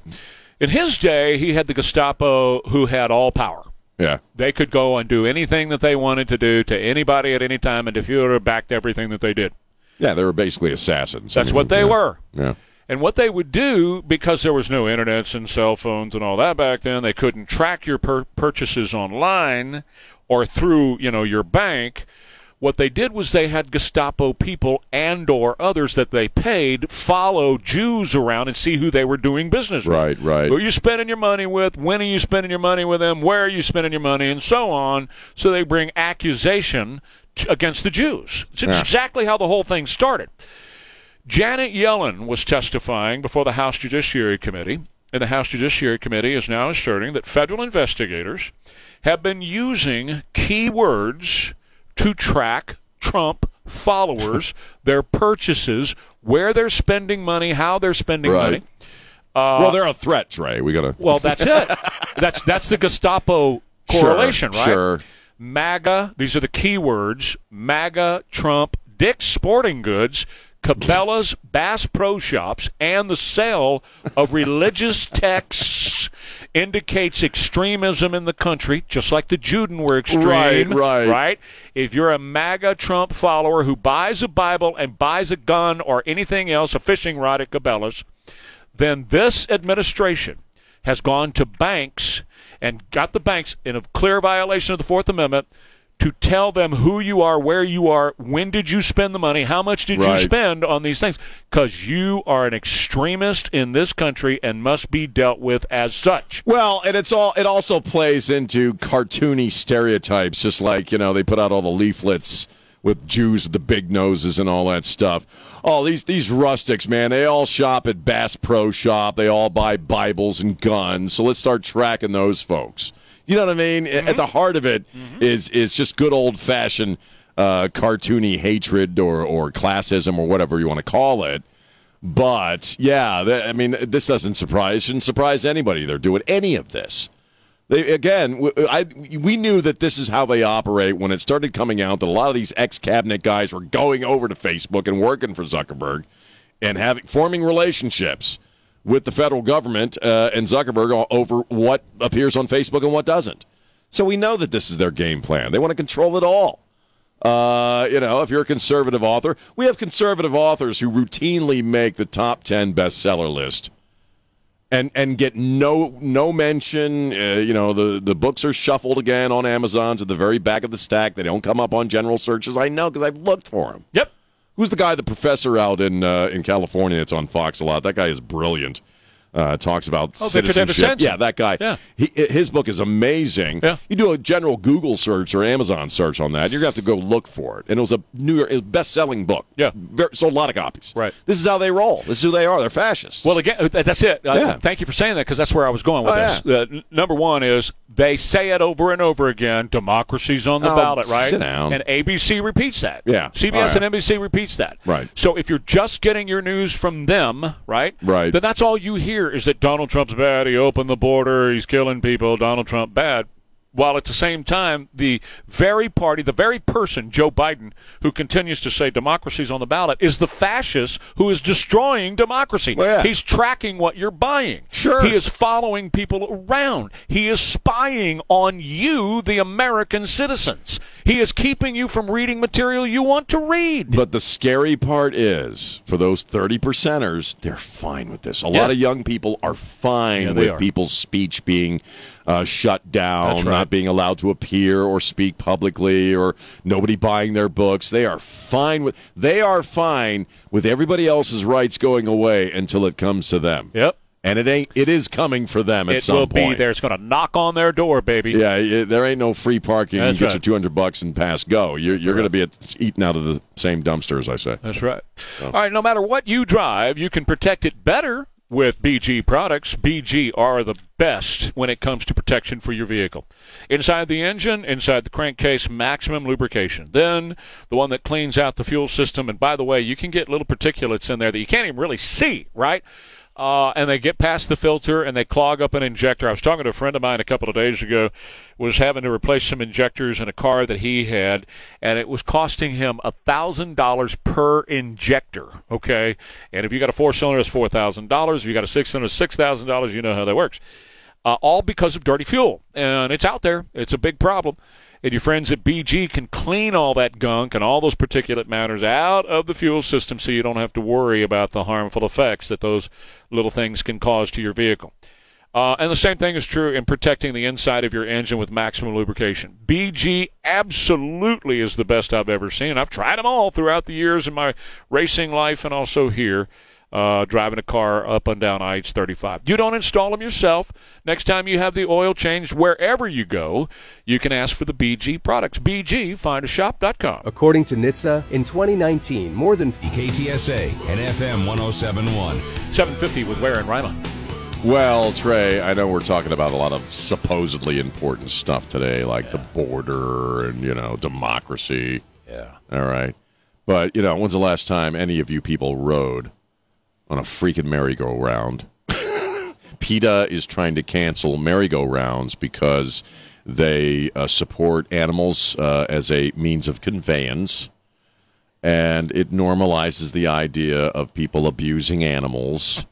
In his day, he had the Gestapo who had all power. Yeah. They could go and do anything that they wanted to do to anybody at any time, and the Fuhrer backed everything that they did. Yeah, they were basically assassins. I That's mean, what they yeah. were. Yeah. And what they would do, because there was no internets and cell phones and all that back then, they couldn't track your pur- purchases online or through, you know, your bank. What they did was they had Gestapo people and or others that they paid follow Jews around and see who they were doing business with. Right, right. Who are you spending your money with? When are you spending your money with them? Where are you spending your money? And so on. So they bring accusation t- against the Jews. It's Yeah. exactly how the whole thing started. Janet Yellen was testifying before the House Judiciary Committee, and the House Judiciary Committee is now asserting that federal investigators have been using keywords to track Trump followers, their purchases, where they're spending money, how they're spending Right. money. well, uh, they're a threat, Trey. We got to. Well, that's it. that's that's the Gestapo correlation, right? Sure. MAGA, these are the keywords MAGA, Trump, Dick's Sporting Goods, Cabela's, Bass Pro Shops, and the sale of religious texts indicates extremism in the country, just like the Juden were extreme. Right, right. Right? If you're a MAGA Trump follower who buys a Bible and buys a gun or anything else, a fishing rod at Cabela's, then this administration has gone to banks and got the banks in a clear violation of the Fourth Amendment to tell them who you are, where you are, when did you spend the money, how much did you spend on these things, because you are an extremist in this country and must be dealt with as such. Well, and it's all. It also plays into cartoony stereotypes, just like you know they put out all the leaflets with Jews with the big noses and all that stuff. Oh, these these rustics, man, they all shop at Bass Pro Shop. They all buy Bibles and guns. So let's start tracking those folks. You know what I mean? At the heart of it is is just good old fashioned uh, cartoony hatred or or classism or whatever you want to call it. But yeah, th- I mean, this doesn't surprise shouldn't surprise anybody. They're doing any of this. They, again, w- I, we knew that this is how they operate when it started coming out that a lot of these ex cabinet guys were going over to Facebook and working for Zuckerberg and having forming relationships with the federal government uh, and Zuckerberg over what appears on Facebook and what doesn't. So we know that this is their game plan. They want to control it all. Uh, you know, if you're a conservative author, we have conservative authors who routinely make the top 10 bestseller list and and get no no mention. Uh, you know, the the books are shuffled again on Amazon to the very back of the stack. They don't come up on general searches. I know because I've looked for them. Yep. Who's the guy, the professor out in uh, in California that's on Fox a lot? That guy is brilliant. Uh, talks about Oh, citizenship. Yeah, that guy. Yeah. He, his book is amazing. Yeah. You do a general Google search or Amazon search on that, you're gonna have to go look for it. And it was a New York best selling book. Yeah. Very, sold a lot of copies. Right. This is how they roll. This is who they are. They're fascists. Well, again, uh, that's it. Uh, Yeah. Thank you for saying that because that's where I was going with Oh, this. Uh, n- number one is they say it over and over again. Democracy's on the Oh, ballot, right? sit down. And ABC repeats that. Yeah. CBS right. and NBC repeats that. Right. So if you're just getting your news from them, right? Right. Then that's all you hear is that Donald Trump's bad. He opened the border. He's killing people. Donald Trump bad. While at the same time, the very party, the very person, Joe Biden, who continues to say democracy's on the ballot, is the fascist who is destroying democracy. Well, yeah. He's tracking what you're buying. Sure. He is following people around. He is spying on you, the American citizens. He is keeping you from reading material you want to read. But the scary part is, for those 30 percenters, they're fine with this. A Yeah. lot of young people are fine Yeah, with are. people's speech being uh, shut down, right. not being allowed to appear or speak publicly, or nobody buying their books. They are fine with. They are fine with everybody else's rights going away until it comes to them. Yep. and it ain't. It is coming for them at it some will point. be there. It's going to knock on their door, baby. Yeah, it, there ain't no free parking. That's Get right. your two hundred bucks and pass go. You're, you're going to be at, eating out of the same dumpster, as I say. That's right. All right, no matter what you drive, you can protect it better with BG products. BG are the best when it comes to protection for your vehicle. Inside the engine, inside the crankcase, maximum lubrication. Then the one that cleans out the fuel system. And by the way, you can get little particulates in there that you can't even really see, right? Uh, and they get past the filter and they clog up an injector. I was talking to a friend of mine a couple of days ago, was having to replace some injectors in a car that he had, and it was costing him a thousand dollars per injector. Okay, and if you got a four cylinder, it's four thousand dollars. If you got a six cylinder, six thousand dollars. You know how that works. Uh, all because of dirty fuel, and it's out there. It's a big problem. And your friends at BG can clean all that gunk and all those particulate matters out of the fuel system so you don't have to worry about the harmful effects that those little things can cause to your vehicle. Uh, and the same thing is true in protecting the inside of your engine with maximum lubrication. BG absolutely is the best I've ever seen. I've tried them all throughout the years in my racing life and also here uh, driving a car up and down IH 35. You don't install them yourself. Next time you have the oil changed, wherever you go, you can ask for the BG products. BG, findashop.com. According to NHTSA, in 2019, more than KTSA and FM 1071. 750 with Ware and Rima. Well, Trey, I know we're talking about a lot of supposedly important stuff today, like the border and you know democracy. Yeah. All right, but you know, when's the last time any of you people rode on a freaking merry-go-round? PETA is trying to cancel merry-go-rounds because they uh, support animals uh, as a means of conveyance, and it normalizes the idea of people abusing animals.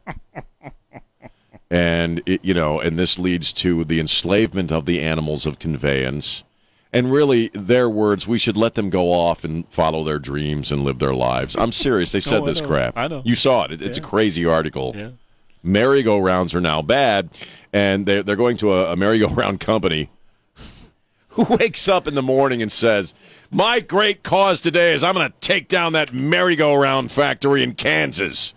and it, you know, and this leads to the enslavement of the animals of conveyance. And really, their words, we should let them go off and follow their dreams and live their lives. I'm serious. They said Oh, this crap. I know. You saw it. It- It's a crazy article. Yeah. Merry-go-rounds are now bad, and they're, they're going to a, a merry-go-round company who wakes up in the morning and says, My great cause today is I'm going to take down that merry-go-round factory in Kansas.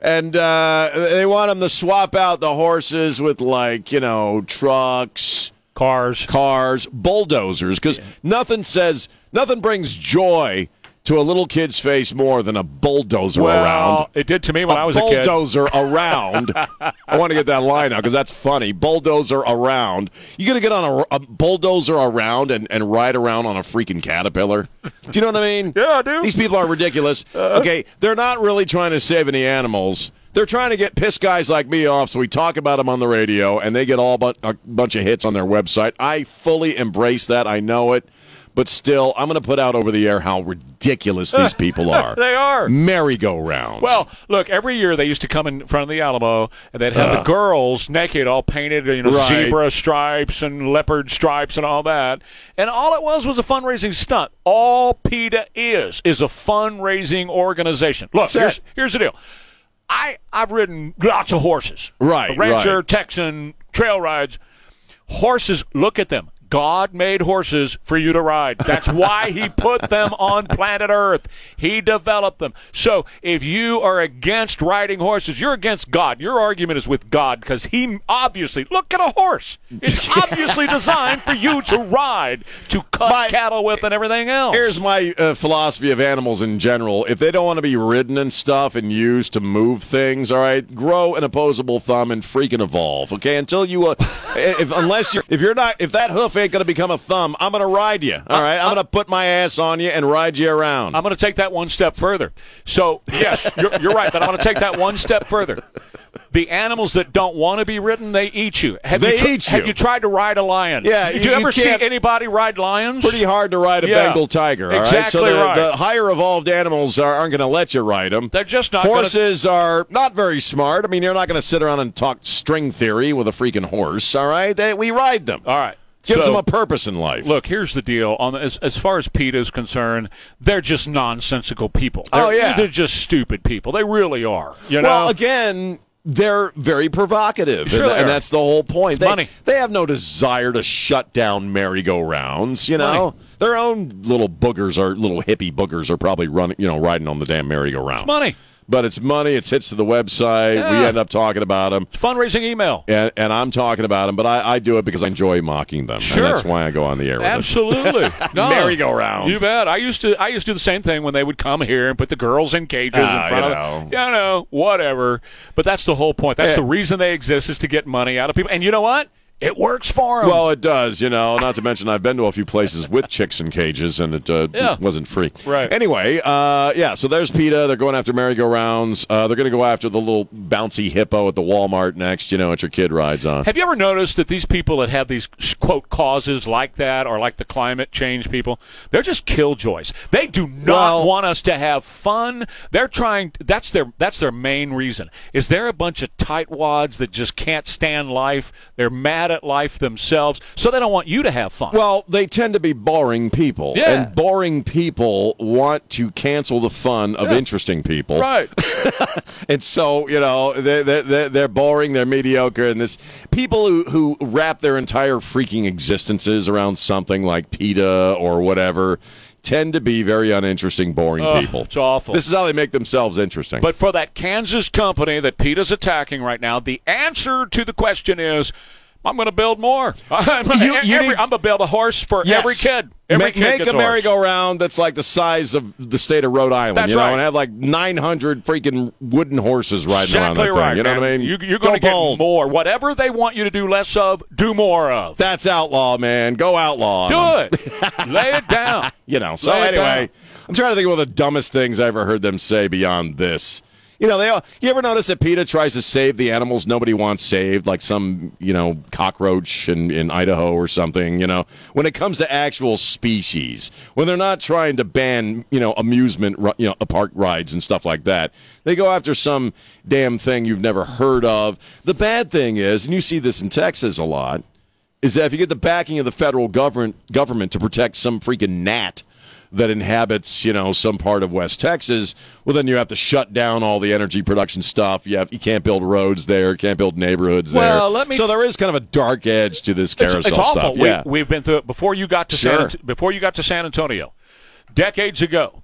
And uh, they want them to swap out the horses with, like, you know, trucks, Cars. cars, bulldozers, because nothing says, nothing brings joy to a little kid's face more than a bulldozer Well, around. it did to me when a I was a kid. bulldozer around. I want to get that line out because that's funny. Bulldozer around. You gonna get on a, a bulldozer around and, and ride around on a freaking caterpillar? Do you know what I mean? Yeah, I do. These people are ridiculous. Uh-huh. Okay, they're not really trying to save any animals. They're trying to get piss guys like me off, so we talk about them on the radio, and they get all but a bunch of hits on their website. I fully embrace that. I know it. But still, I'm going to put out over the air how ridiculous these people are. They are. Merry-go-round. Well, look, every year they used to come in front of the Alamo and they'd have the girls naked, all painted, you know, Right. zebra stripes and leopard stripes and all that. And all it was was a fundraising stunt. All PETA is is a fundraising organization. Look, here's, here's the deal. I I've ridden lots of horses. Right, Rancher, right. Texan, trail rides. Horses, look at them. God made horses for you to ride. That's why he put them on planet Earth. He developed them. So if you are against riding horses, you're against God. Your argument is with God because he obviously, look at a horse. It's obviously designed for you to ride, to cut My- cattle with and everything else. Here's my uh, philosophy of animals in general. If they don't want to be ridden and stuff and used to move things, all right, grow an opposable thumb and freaking evolve. Okay, until you, uh, if unless you're, if you're not, if that hoof ain't gonna become a thumb, I'm gonna ride you. All right, I'm gonna put my ass on you and ride you around. I'm going to take that one step further. So, yes, you're, you're right, but I'm going to take that one step further. The animals that don't want to be ridden, they eat you. Have They you tr- eat you. Have you tried to ride a lion? Yeah, Do you- you, you ever see can't- anybody ride lions? Pretty hard to ride a Yeah, Bengal tiger. All right, exactly so the, right. the higher evolved animals are, aren't going to let you ride them. They're just not gonna- Horses are not very smart. I mean, you're not going to sit around and talk string theory with a freaking horse. All right, they, we ride them. All right. Gives So, them a purpose in life. Look, here's the deal. On the, as, as far as PETA is concerned, they're just nonsensical people. They're, Oh, yeah. they're just stupid people. They really are. You Well, know, again, they're very provocative, Sure and, and that's the whole point. They, Money. they have no desire to shut down merry-go-rounds. You know, Money. Their own little boogers are little hippie boogers are probably running, you know, riding on the damn merry-go-round. Money. But it's money. It's hits to the website. We end up talking about them. Fundraising email. And, and I'm talking about them, but I, I do it because I enjoy mocking them. Sure. And that's why I go on the air with them. Absolutely. No. Merry-go-rounds. You bet. I used to I used to do the same thing when they would come here and put the girls in cages Ah, in front you of know. You know, whatever. But that's the whole point. That's Yeah. the reason they exist is to get money out of people. And you know what? It works for them. Well, it does, you know. Not to mention, I've been to a few places with chicks in cages, and it uh, Yeah. wasn't free. Right. Anyway, uh, yeah. So there's PETA. They're going after merry-go-rounds. Uh, they're going to go after the little bouncy hippo at the Walmart next. You know, what your kid rides on. Have you ever noticed that these people that have these quote causes like that, or like the climate change people, they're just killjoys. They do not Well- want us to have fun. They're trying. That's their that's their main reason. Is they're a bunch of tightwads that just can't stand life. They're mad at life themselves, so they don't want you to have fun. Well, they tend to be boring people, Yeah. and boring people want to cancel the fun of interesting people. right. And so, you know, they're, they're, they're boring, they're mediocre, and this people who, who wrap their entire freaking existences around something like PETA or whatever tend to be very uninteresting, boring people. it's awful. This is how they make themselves interesting. But for that Kansas company that PETA's attacking right now, the answer to the question is. I'm going to build more. I'm, You- you every- need- I'm going to build a horse for Yes. every kid. Every make kid make gets a merry-go-round that's like the size of the state of Rhode Island, That's you know, right. and have like 900 freaking wooden horses riding around Exactly that right. thing. You know man. what I mean? You, you're going to get more. Whatever they want you to do less of, do more of. That's outlaw, man. Go outlaw. do it. Lay it down. You know. So Lay anyway. I'm trying to think of one of the dumbest things I ever heard them say beyond this. You know, they all, you ever notice that PETA tries to save the animals nobody wants saved, like some you know cockroach in, in Idaho or something. You know, when it comes to actual species, when they're not trying to ban you know amusement you know uh, park rides and stuff like that, they go after some damn thing you've never heard of. The bad thing is, and you see this in Texas a lot, is that if you get the backing of the federal government government to protect some freaking gnat that inhabits, you know, some part of West Texas, well, then you have to shut down all the energy production stuff. You have you can't build roads there, can't build neighborhoods Well, there. let me- so there is kind of a dark edge to this It's, carousel it's awful. stuff. We, Yeah, we've been through it before you got to San Sure. Ant- before you got to San Antonio, decades ago.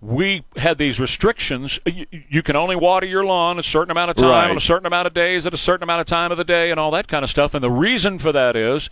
We had these restrictions. You, you can only water your lawn a certain amount of time Right. on a certain amount of days at a certain amount of time of the day, and all that kind of stuff. And the reason for that is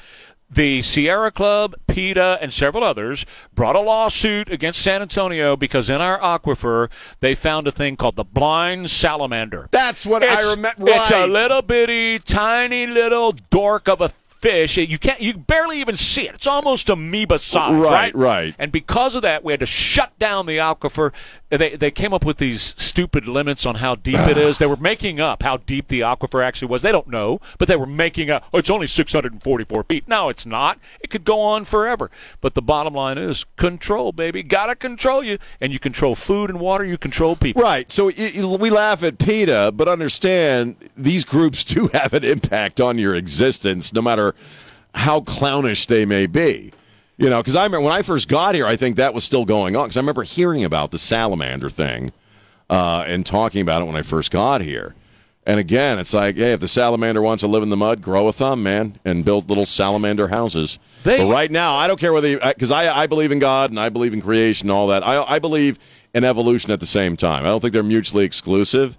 the Sierra Club, PETA, and several others brought a lawsuit against San Antonio because in our aquifer they found a thing called the blind salamander. that's what it's, I remember. It's a little bitty, tiny little dork of a fish. You can't, you barely even see it. It's almost amoeba size, Right, right? right. And because of that, we had to shut down the aquifer. They they came up with these stupid limits on how deep it is. They were making up how deep the aquifer actually was. They don't know, but they were making up. Oh, it's only 644 feet. No, it's not. It could go on forever. But the bottom line is control, baby. Gotta control you, and you control food and water. You control people. Right. So we laugh at PETA, but understand these groups do have an impact on your existence, no matter how clownish they may be. You know, because I remember when I first got here, I think that was still going on. Because I remember hearing about the salamander thing uh, and talking about it when I first got here. And again, it's like, hey, if the salamander wants to live in the mud, grow a thumb, man, and build little salamander houses. They- but right now, I don't care whether you, because I, I believe in God and I believe in creation, and all that. I, I believe in evolution at the same time. I don't think they're mutually exclusive.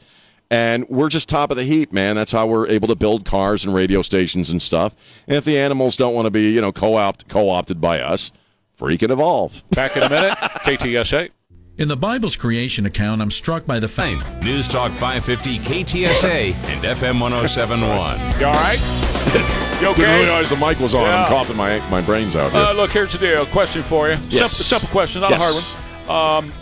And we're just top of the heap, man. That's how we're able to build cars and radio stations and stuff. And if the animals don't want to be, you know, co-opt, co-opted by us, freaking evolve. Back in a minute. KTSA. In the Bible's creation account, I'm struck by the fact. News Talk 550 KTSA and FM 1071. You all right? You okay? Didn't realize the mic was on. Yeah. I'm coughing my my brains out here. Uh, look, here's the deal. Question for you. Yes. Simple, simple question, not Yes. a hard one. Um,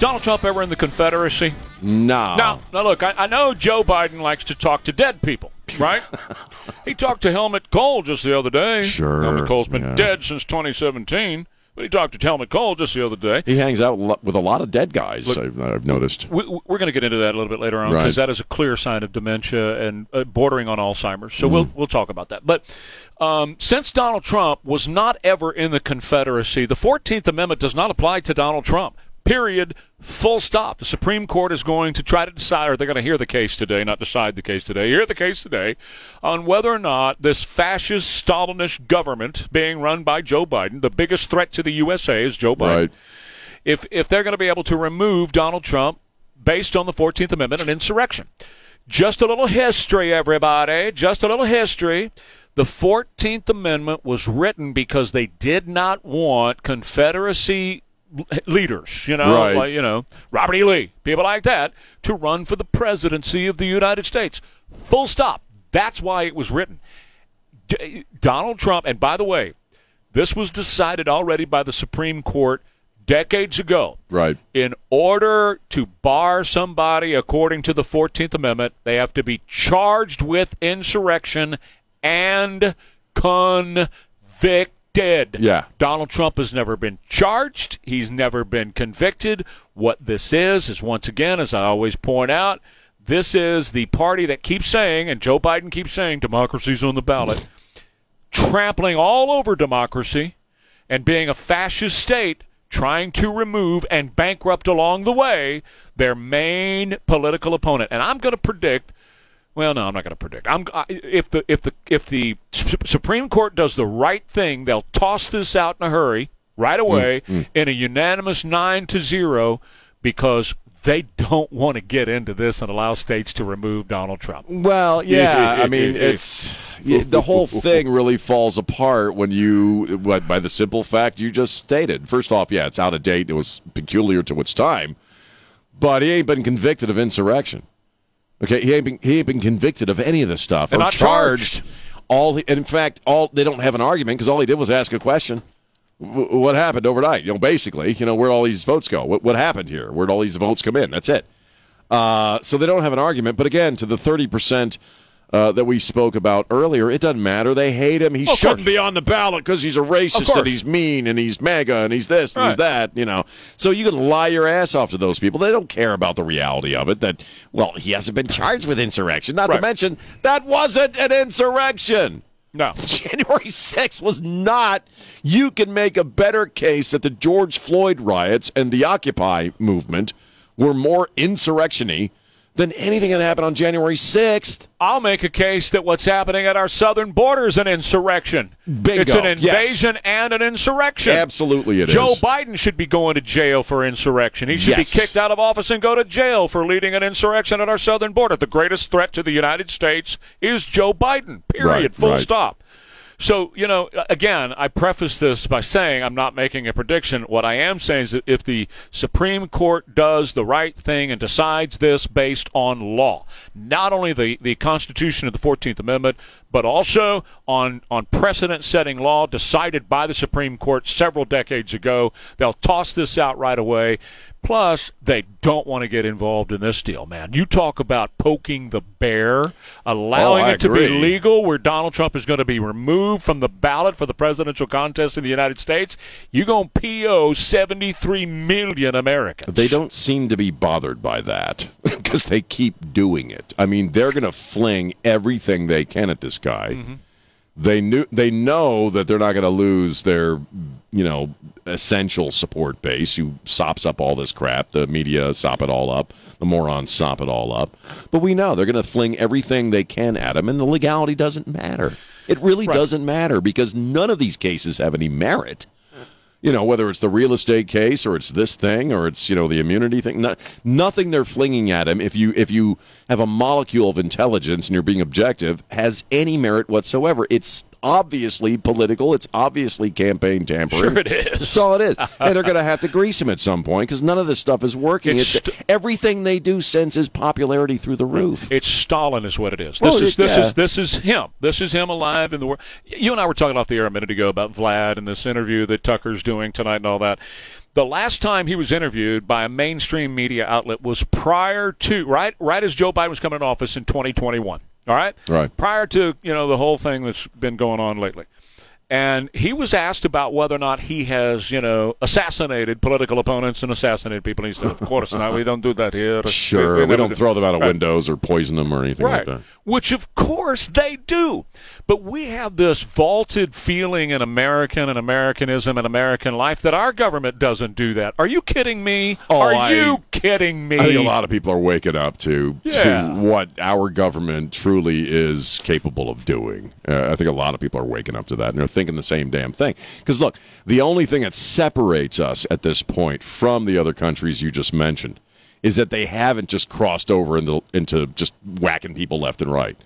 Donald Trump ever in the Confederacy? No. Now, now look, I, I know Joe Biden likes to talk to dead people, right? he talked to Helmut Kohl just the other day. Sure, Helmut Kohl's been yeah. dead since 2017, but he talked to Helmut Kohl just the other day. He hangs out with a lot of dead guys. Look- I've, I've noticed. We, we're going to get into that a little bit later on Right. because that is a clear sign of dementia and uh, bordering on Alzheimer's. So Mm-hmm. we'll we'll talk about that. But um, since Donald Trump was not ever in the Confederacy, the Fourteenth Amendment does not apply to Donald Trump. Period. Full stop. The Supreme Court is going to try to decide, or they're going to hear the case today, not decide the case today, hear the case today on whether or not this fascist Stalinist government being run by Joe Biden, the biggest threat to the USA is Joe Biden. Right. If, if they're going to be able to remove Donald Trump based on the 14th Amendment and insurrection. Just a little history, everybody. Just a little history. The 14th Amendment was written because they did not want Confederacy leaders, you know, Right. like, you know, Robert E. Lee, people like that, to run for the presidency of the United States. Full stop. That's why it was written. D- Donald Trump, and by the way, this was decided already by the Supreme Court decades ago. Right. In order to bar somebody according to the 14th Amendment, they have to be charged with insurrection and convicted. Yeah. Donald Trump has never been charged. He's never been convicted. What this is, is once again, as I always point out, this is the party that keeps saying, and Joe Biden keeps saying, democracy's on the ballot, trampling all over democracy and being a fascist state trying to remove and bankrupt along the way their main political opponent. And I'm going to predict well, no, I'm not going to predict. I'm I, if the if the if the Su- Supreme Court does the right thing, they'll toss this out in a hurry right mm, away mm. in a unanimous 9 to 0 because they don't want to get into this and allow states to remove Donald Trump. Well, yeah. I mean, it's the whole thing really falls apart when you, what, by the simple fact you just stated. First off, yeah, it's out of date. It was peculiar to its time, but he ain't been convicted of insurrection. Okay, he ain't been he ain't been convicted of any of this stuff And or not charged. All he, and in fact, all they don't have an argument because all he did was ask a question. W- what happened overnight? You know, basically, you know, where'd all these votes go? What, what happened here? Where'd all these votes come in? That's it. Uh, so they don't have an argument. But again, to the 30% uh, that we spoke about earlier, it doesn't matter. They hate him. He Of shouldn't be on the ballot because he's a racist and he's mean and he's mega and he's this and he's that, you know. So you can lie your ass off to those people. They don't care about the reality of it that, well, he hasn't been charged with insurrection. Not to mention, that wasn't an insurrection. No. January 6th was not. You can make a better case that the George Floyd riots and the Occupy movement were more insurrection-y than anything that happened on January 6th. I'll make a case that what's happening at our southern border is an insurrection. Bingo. It's an Yes. invasion and an insurrection. Absolutely it Joe is. Biden should be going to jail for insurrection. He should Yes. be kicked out of office and go to jail for leading an insurrection at our southern border. The greatest threat to the United States is Joe Biden. Period. Right, Full right. stop. So, you know, again, I preface this by saying I'm not making a prediction. What I am saying is that if the Supreme Court does the right thing and decides this based on law, not only the, the Constitution of the 14th Amendment, but also on, on precedent setting law decided by the Supreme Court several decades ago, they'll toss this out right away. Plus, they don't want to get involved in this deal, man. You talk about poking the bear, allowing Oh, it to be legal where Donald Trump is going to be removed from the ballot for the presidential contest in the United States, you're going to PO 73 million Americans. They don't seem to be bothered by that because they keep doing it. I mean, they're going to fling everything they can at this guy. Mm-hmm. They knew they know that they're not going to lose their, you know, essential support base who sops up all this crap. The media sop it all up. The morons sop it all up. But we know they're going to fling everything they can at him, and the legality doesn't matter. It really doesn't matter because none of these cases have any merit you know, whether it's the real estate case or it's this thing or it's you know the immunity thing. No, nothing they're flinging at him. If you if you have a molecule of intelligence and you're being objective, has any merit whatsoever. It's obviously political. It's obviously campaign tampering. Sure it is. That's all it is. and they're going to have to grease him at some point because none of this stuff is working. It's st- everything they do sends his popularity through the roof. It's Stalin, is what it is. This Well, is this yeah. is this is him. This is him alive in the world. You and I were talking off the air a minute ago about Vlad and this interview that Tucker's doing tonight and all that. The last time he was interviewed by a mainstream media outlet was prior to right right as Joe Biden was coming in office in 2021. All right, Right. Prior to you know the whole thing that's been going on lately. And he was asked about whether or not he has, you know, assassinated political opponents and assassinated people. And he said, "Of course not. We don't do that here. Sure, we, never don't do- throw them out of Right. windows or poison them or anything Right. like that. Which, of course, they do. But we have this vaulted feeling in American and Americanism and American life that our government doesn't do that. Are you kidding me? Oh, Are I- you kidding me? I think a lot of people are waking up to Yeah. to what our government truly is capable of doing. Uh, I think a lot of people are waking up to that and they're thinking the same damn thing. Because look, the only thing that separates us at this point from the other countries you just mentioned is that they haven't just crossed over into into just whacking people left and right.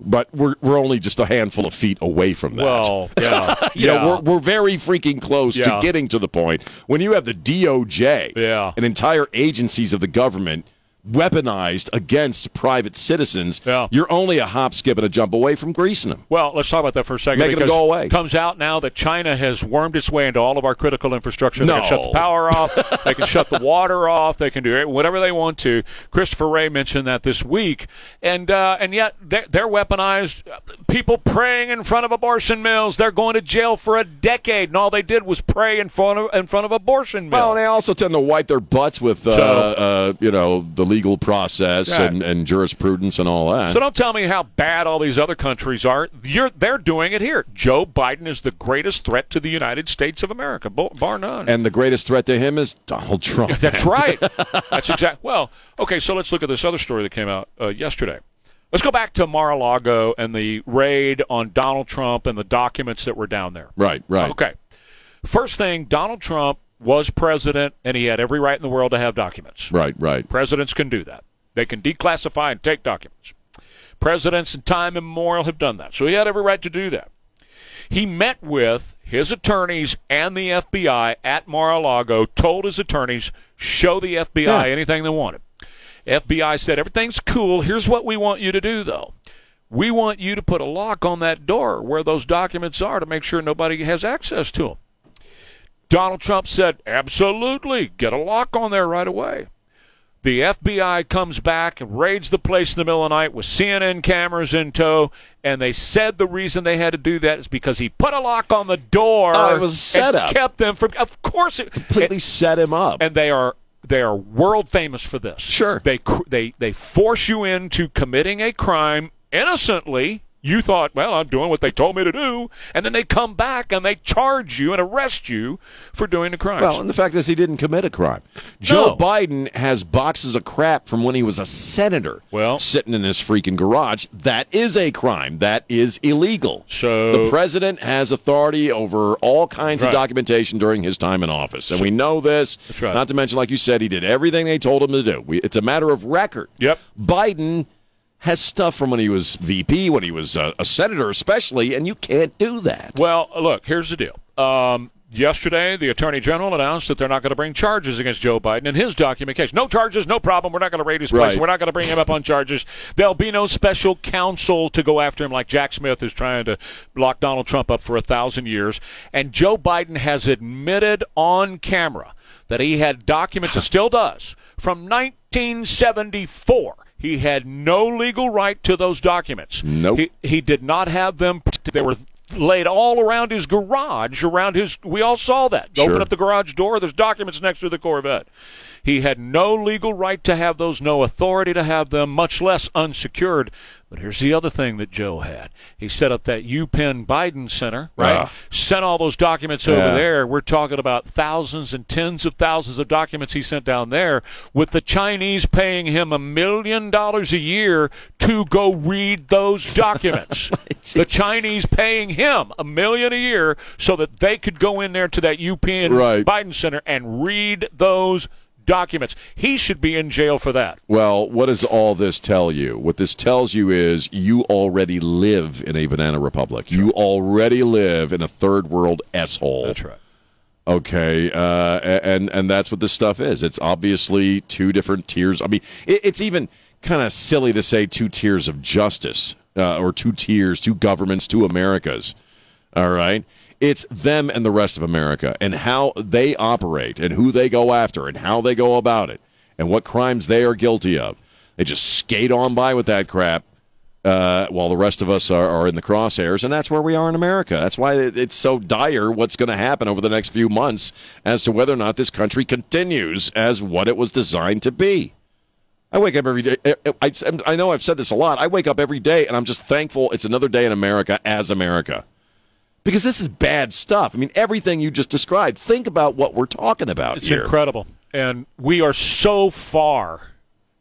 But we're we're only just a handful of feet away from that. Well, yeah. You yeah. know, we're, we're very freaking close Yeah. to getting to the point when you have the DOJ Yeah. and entire agencies of the government weaponized against private citizens. Yeah. You're only a hop, skip, and a jump away from greasing them. Well, let's talk about that for a second. Making them go away. it Comes out now that China has wormed its way into all of our critical infrastructure. They No. can shut the power off. they can shut the water off. They can do whatever they want to. Christopher Wray mentioned that this week, and uh, and yet they're, they're weaponized. People praying in front of abortion mills. They're going to jail for a decade, and all they did was pray in front of in front of abortion mills. Well, and they also tend to wipe their butts with, uh, So- uh, you know, the legal process Right. and, and jurisprudence and all that. So don't tell me how bad all these other countries are. You're, they're doing it here. Joe Biden is the greatest threat to the United States of America, bar bar none. and the greatest threat to him is Donald Trump. That's right. That's exact. Well, okay. So let's look at this other story that came out uh, yesterday. Let's go back to Mar-a-Lago and the raid on Donald Trump and the documents that were down there. Right, right. Okay. First thing, Donald Trump was president, and he had every right in the world to have documents. Right, right. Presidents can do that. They can declassify and take documents. Presidents in time immemorial have done that. So he had every right to do that. He met with his attorneys and the FBI at Mar-a-Lago, told his attorneys, show the FBI Yeah. anything they wanted. FBI said, everything's cool. Here's what we want you to do, though. We want you to put a lock on that door where those documents are to make sure nobody has access to them. Donald Trump said, absolutely, get a lock on there right away. The FBI comes back and raids the place in the middle of the night with CNN cameras in tow, and they said the reason they had to do that is because he put a lock on the door. Oh, it was a setup. And kept them from. Of course, it Completely set him up. and they are they are world famous for this. Sure. They they they force you into committing a crime innocently. You thought, well, I'm doing what they told me to do, and then they come back and they charge you and arrest you for doing the crime. Well, and the fact is, he didn't commit a crime. Joe No. Biden has boxes of crap from when he was a senator. Well- sitting in his freaking garage. That is a crime. That is illegal. So- the president has authority over all kinds Right. of documentation during his time in office, and we know this. Right. Not to mention, like you said, he did everything they told him to do. We, it's a matter of record. Yep. Biden has stuff from when he was VP, when he was a, a senator, especially, and you can't do that. Well, look, here's the deal. Um, yesterday, the Attorney General announced that they're not going to bring charges against Joe Biden in his document case. No charges, no problem. We're not going to raid his place. Right. We're not going to bring him up on charges. There'll be no special counsel to go after him like Jack Smith is trying to lock Donald Trump up for a thousand years. And Joe Biden has admitted on camera that he had documents, and still does, from 1974. He had no legal right to those documents. Nope. He, he did not have them. They were laid all around his garage, around his. We all saw that. Sure. Open up the garage door. There's documents next to the Corvette. He had no legal right to have those, no authority to have them, much less unsecured. But here's the other thing that Joe had. He set up that UPenn Biden Center, right? Ah. Sent all those documents over there. We're talking about thousands and tens of thousands of documents he sent down there, with the Chinese paying him a million dollars a year to go read those documents. the Chinese paying him a million a year so that they could go in there to that UPenn Right. Biden Center and read those documents. He should be in jail for that. Well, what does all this tell you? What this tells you is you already live in a banana republic. You already live in a third world s hole. That's right. Okay, uh, and and that's what this stuff is. It's obviously two different tiers. I mean, it, it's even kind of silly to say two tiers of justice uh, or two tiers, two governments, two Americas. All right, it's them and the rest of America, and how they operate, and who they go after, and how they go about it, and what crimes they are guilty of. They just skate on by with that crap. uh, while the rest of us are, are in the crosshairs, and that's where we are in America. That's why it- it's so dire what's going to happen over the next few months as to whether or not this country continues as what it was designed to be. I wake up every day. I, I, I know I've said this a lot. I wake up every day and I'm just thankful it's another day in America as America. Because this is bad stuff. I mean, everything you just described. Think about what we're talking about It's here. incredible. And we are so far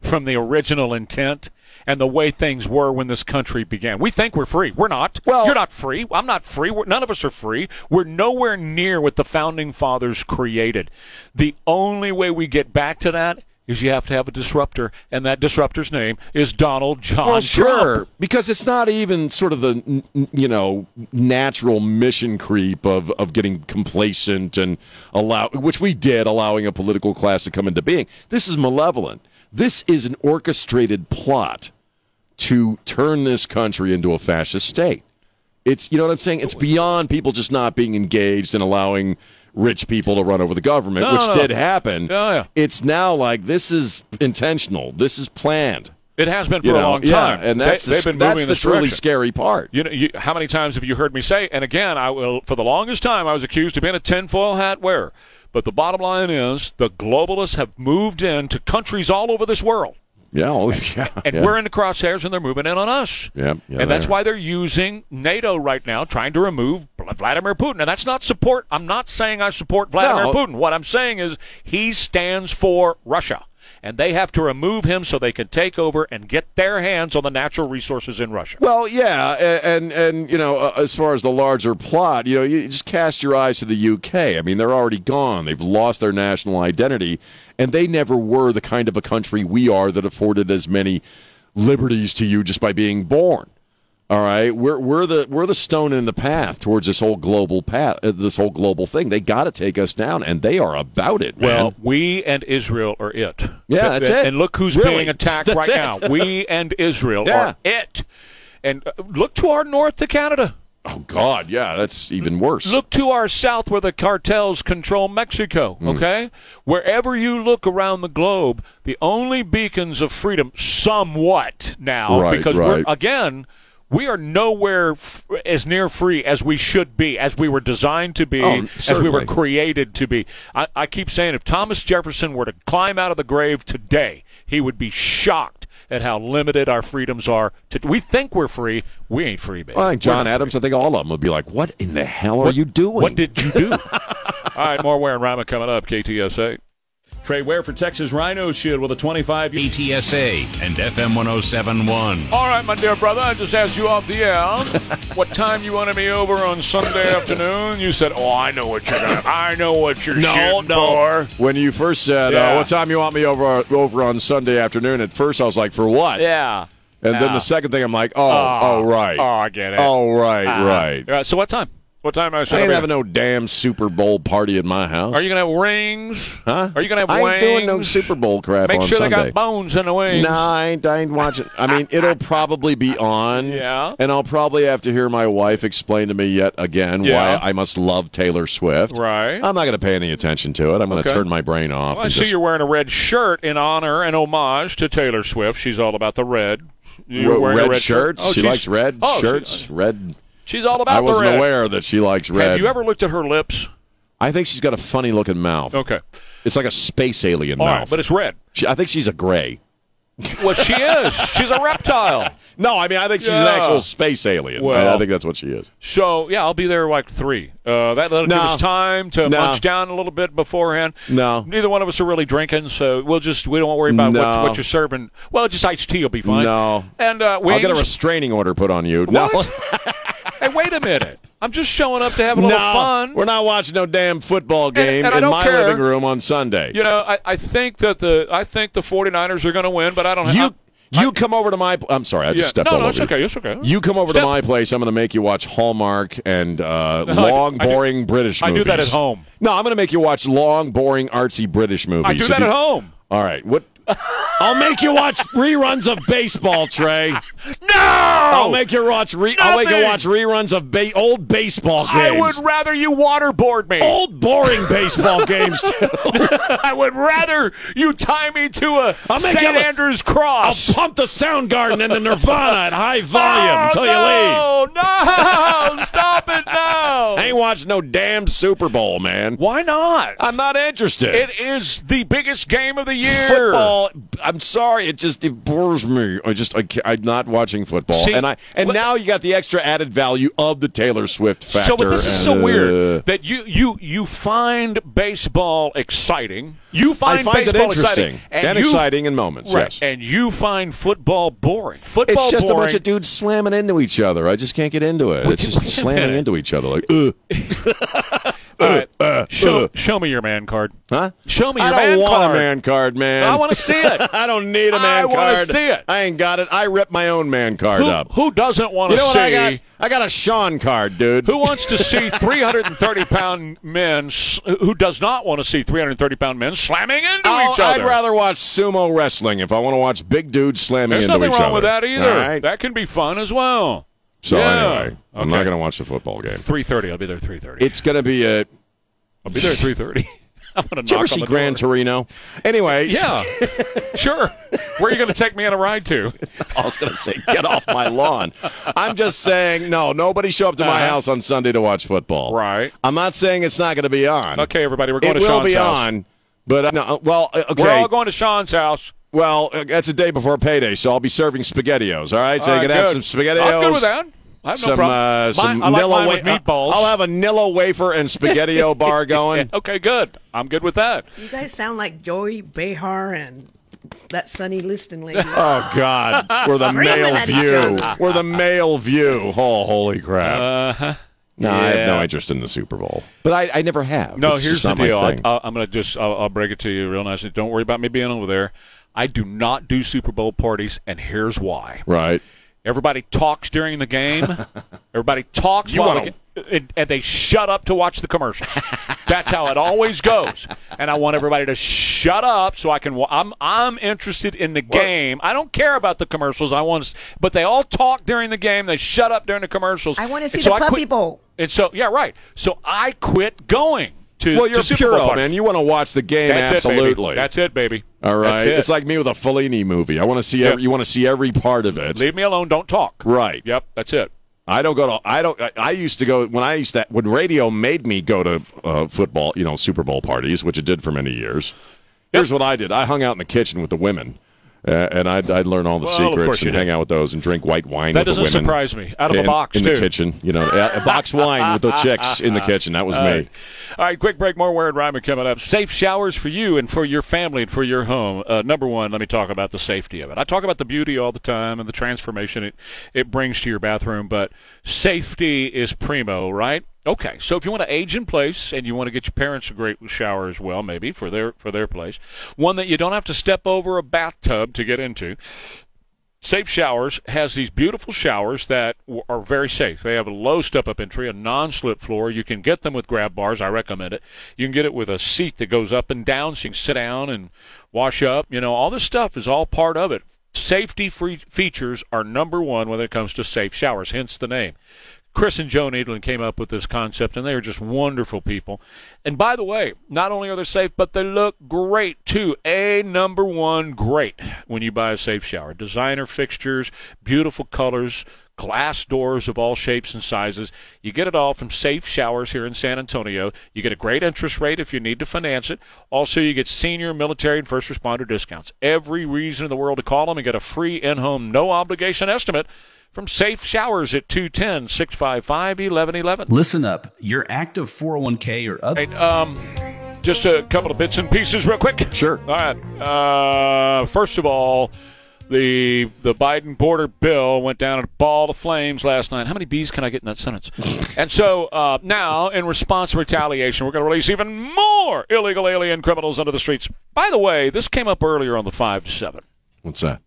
from the original intent and the way things were when this country began. We think we're free. We're not. Well- You're not free. I'm not free. We're, none of us are free. We're nowhere near what the founding fathers created. The only way we get back to that is you have to have a disruptor, and that disruptor's name is Donald John Well, sure, Trump. because it's not even sort of the you know natural mission creep of of getting complacent and allow, which we did, allowing a political class to come into being. This is malevolent. This is an orchestrated plot to turn this country into a fascist state. It's you know what I'm saying. It's beyond people just not being engaged and allowing rich people to run over the government, No, which no. did happen. Yeah, yeah. It's now like this is intentional. This is planned. It has been for You a know, long yeah, time. and that's they, the, that's moving the truly direction. scary part. You know, you, how many times have you heard me say? And again, I will. For the longest time, I was accused of being a tinfoil hat wearer. But the bottom line is, the globalists have moved into countries all over this world, Yeah, oh, yeah, and yeah. we're in the crosshairs, and they're moving in on us. Yeah, yeah, and that's why they're using NATO right now, trying to remove Vladimir Putin. And that's not support. I'm not saying I support Vladimir No. Putin. What I'm saying is he stands for Russia. And they have to remove him so they can take over and get their hands on the natural resources in Russia. Well, yeah, a- and and you know, uh, as far as the larger plot, you know, you just cast your eyes to the UK. I mean, they're already gone. They've lost their national identity, and they never were the kind of a country we are that afforded as many liberties to you just by being born. All right, we're we're the we're the stone in the path towards this whole global path, uh, this whole global thing. They got to take us down, and they are about it, man. Well, we and Israel are it. Yeah, that's it. And look who's Really. being attacked That's right it. now. We and Israel Yeah. are it. And uh, look to our north to Canada. oh God, yeah, that's even worse. Look to our south where the cartels control Mexico, Hmm. okay? Wherever you look around the globe, the only beacons of freedom, somewhat now, Right, because right. we're, again, we are nowhere f- as near free as we should be, as we were designed to be, Oh, as we were created to be. I, I keep saying if Thomas Jefferson were to climb out of the grave today, he would be shocked at how limited our freedoms are. To, we think we're free. We ain't free, baby. Well, I think John Adams. I think all of them would be like, "What in the hell are you doing? What did you do? All right, more Ware and Rima coming up. KTSA. Trey Ware for Texas Rhino Shield with a 25 year. ATSA and FM 1071. All right, my dear brother, I just asked you off the air what time you wanted me over on Sunday afternoon. You said, "Oh, I know what you're gonna. I know what you're No, shooting no. for." When you first said, Yeah. uh, "What time you want me over over on Sunday afternoon?" At first, I was like, "For what?" Yeah. And then the second thing, I'm like, "Oh, Oh. oh, right. Oh, I get it. Oh, right, right." All right. So what time? What time? Am I I said. ain't having no damn Super Bowl party at my house. Are you gonna have rings? Huh? Are you gonna have I ain't wings? doing no Super Bowl crap Make on sure Sunday. they got bones in the wings. No, I ain't, I ain't watching. I mean, it'll probably be on. Yeah. And I'll probably have to hear my wife explain to me yet again Yeah. why I must love Taylor Swift. Right. I'm not going to pay any attention to it. I'm going to Okay. turn my brain off. Well, I and see just- you're wearing a red shirt in honor and homage to Taylor Swift. She's all about the red. You're Red, wearing a red shirts. Oh, she she's- likes red oh, she- shirts. red. She's all about I the wasn't red. aware that she likes red. Have you ever looked at her lips? I think she's got a funny looking mouth. Okay. It's like a space alien All mouth. right, but it's red. She, I think she's a gray. Well, she is. She's a reptile. No, I mean I think she's an actual space alien. Well- I, I think that's what she is. So yeah, I'll be there like three. Uh, that, that'll No. give us time to No. munch down a little bit beforehand. No. Neither one of us are really drinking, so we'll just we don't worry about No. what, what you're serving. Well, just iced tea will be fine. No. And uh, wings. I'll get a restraining order put on you. No. hey, wait a minute. I'm just showing up to have a little no, fun. we're not watching no damn football game and I in my care. living room on Sunday. You know, I, I think that the I think the 49ers are going to win, but I don't. You have you come over to my. I'm sorry, I just Yeah. stepped No, all no, over it's you. okay, it's okay. You come over Step- to my place. I'm going to make you watch Hallmark and uh, No, do- long, I do- boring British I do movies. that at home. No, I'm going to make you watch long, boring, artsy British movies. I do that you- at home. All right. What? I'll make you watch reruns of baseball, Trey. No! I'll make you watch. Re- I'll make you watch reruns of ba- old baseball games. I would rather you waterboard me. old boring baseball games. Too. I would rather you tie me to a I'll make St. Andrew's I'll pump the Soundgarden and the Nirvana at high volume oh, until you leave. Oh, no, no! Stop it now! I ain't watching no damn Super Bowl, man. Why not? I'm not interested. It is the biggest game of the year. football. I'm sorry, it just it bores me. I just I I'm not watching football, See, and I and what- now you got the extra added value of the Taylor Swift factor. So, but this is so uh, weird that you you you find baseball exciting. You find, find it baseball interesting exciting, and, you- exciting in moments. right? Yes, And you find football boring. Football it's just boring. a bunch of dudes slamming into each other. I just can't get into it. Wait, it's just slamming into each other like, right. uh, show, uh. show me your man card. huh? Show me your I don't man want card. a man card, man. I want to see it. I don't need a man card. I wanna card. see it. I ain't got it. I rip my own man card Who, up. who doesn't want You to know see? I got? I got a Sean card, dude. Who wants to see 330 pound men? Who does not want to see 330 pound men slamming into I'll- each other? I'd rather watch sumo wrestling if I want to watch big dudes slamming There's into nothing each wrong other. with that either. Right? That can be fun as well. So Yeah. anyway, I'm Okay. not going to watch the football game. 3:30. I'll be there. 3:30. It's going to be a. I'll be there at 3:30. I'm gonna Did you knock ever on see the Gran. Torino? Anyway, Yeah, sure. Where are you going to take me on a ride to? I was going to say, get off my lawn. I'm just saying, no, nobody show up to my Uh-huh. house on Sunday to watch football. Right. I'm not saying it's not going to be on. Okay, everybody, we're going it to will be house. on. But uh, no, well, uh, okay. We're all going to Sean's house. Well, uh, that's a day before payday, so I'll be serving spaghettios. All right, so All you right, can have some spaghettios. I'm good with that. I have no some problem. uh, Mine- some I like Nilla mine wa- with meatballs. I'll have a Nilla wafer and spaghettio bar going. Okay, good. I'm good with that. You guys sound like Joy Behar and that Sunny Liston lady. Oh God, we're the male view. We're the male view. Oh, holy crap! Uh-huh. no, I have no interest in the Super Bowl, but I, I never have. No, It's here's the not deal. I, thing. I, I'm going to just I'll, I'll break it to you real nicely. Don't worry about me being over there. I do not do Super Bowl parties, and here's why. right. Everybody talks during the game. Everybody talks You while wanna- the, ga- and, and they shut up to watch the commercials. That's how it always goes. And I want everybody to shut up so I can. wa- I'm I'm interested in the game. I don't care about the commercials. I want, to, but they all talk during the game. They shut up during the commercials. I want to see And so the I Puppy quit- Bowl. And so yeah, right. So I quit going to. Well, you're Super Bowl man. You want to watch the game That's absolutely. it. That's it, baby. All right. It. It's like me with a Fellini movie. I want to see. Yep. Every, you want to see every part of it. leave me alone. Don't talk. Right. Yep. That's it. I don't go to. I don't. I, I used to go when I used to when radio made me go to uh, football. You know, Super Bowl parties, which it did for many years. Here's what I did. I hung out in the kitchen with the women. Uh, and I'd, I'd learn all the Well, secrets and hang out with those and drink white wine That with the doesn't women. surprise me. Out of a box, in too. the kitchen, you know, a, box wine with the chicks in the kitchen. That was All me. right. All right, quick break. More and Rima coming up. Safe showers for you and for your family and for your home. Uh, number one, let me talk about the safety of it. I talk about the beauty all the time and the transformation it, it brings to your bathroom, but safety is primo, right? Okay, so if you want to age in place and you want to get your parents a great shower as well, maybe for their for their place, one that you don't have to step over a bathtub to get into. Safe Showers has these beautiful showers that are very safe. They have a low step up entry, a non slip floor. You can get them with grab bars. I recommend it. You can get it with a seat that goes up and down so you can sit down and wash up. You know, all this stuff is all part of it. Safety free features are number one when it comes to safe showers, hence the name. Chris and Joe Needland came up with this concept, and they are just wonderful people. And by the way, not only are they safe, but they look great too. A number one great when you buy a safe shower. Designer fixtures, beautiful colors, glass doors of all shapes and sizes. You get it all from Safe Showers here in San Antonio. You get a great interest rate if you need to finance it. Also, you get senior, military, and first responder discounts. Every reason in the world to call them and get a free in-home, no obligation estimate from Safe Showers at 210 655 1111. Listen up. Your active 401k or other. Right, um, just a couple of bits and pieces, real quick. Sure. All right. Uh, first of all, the the Biden border bill went down a ball of flames last night. How many bees can I get in that sentence? and so uh, now, in response to retaliation, we're going to release even more illegal alien criminals into the streets. By the way, this came up earlier on the five to seven. What's that?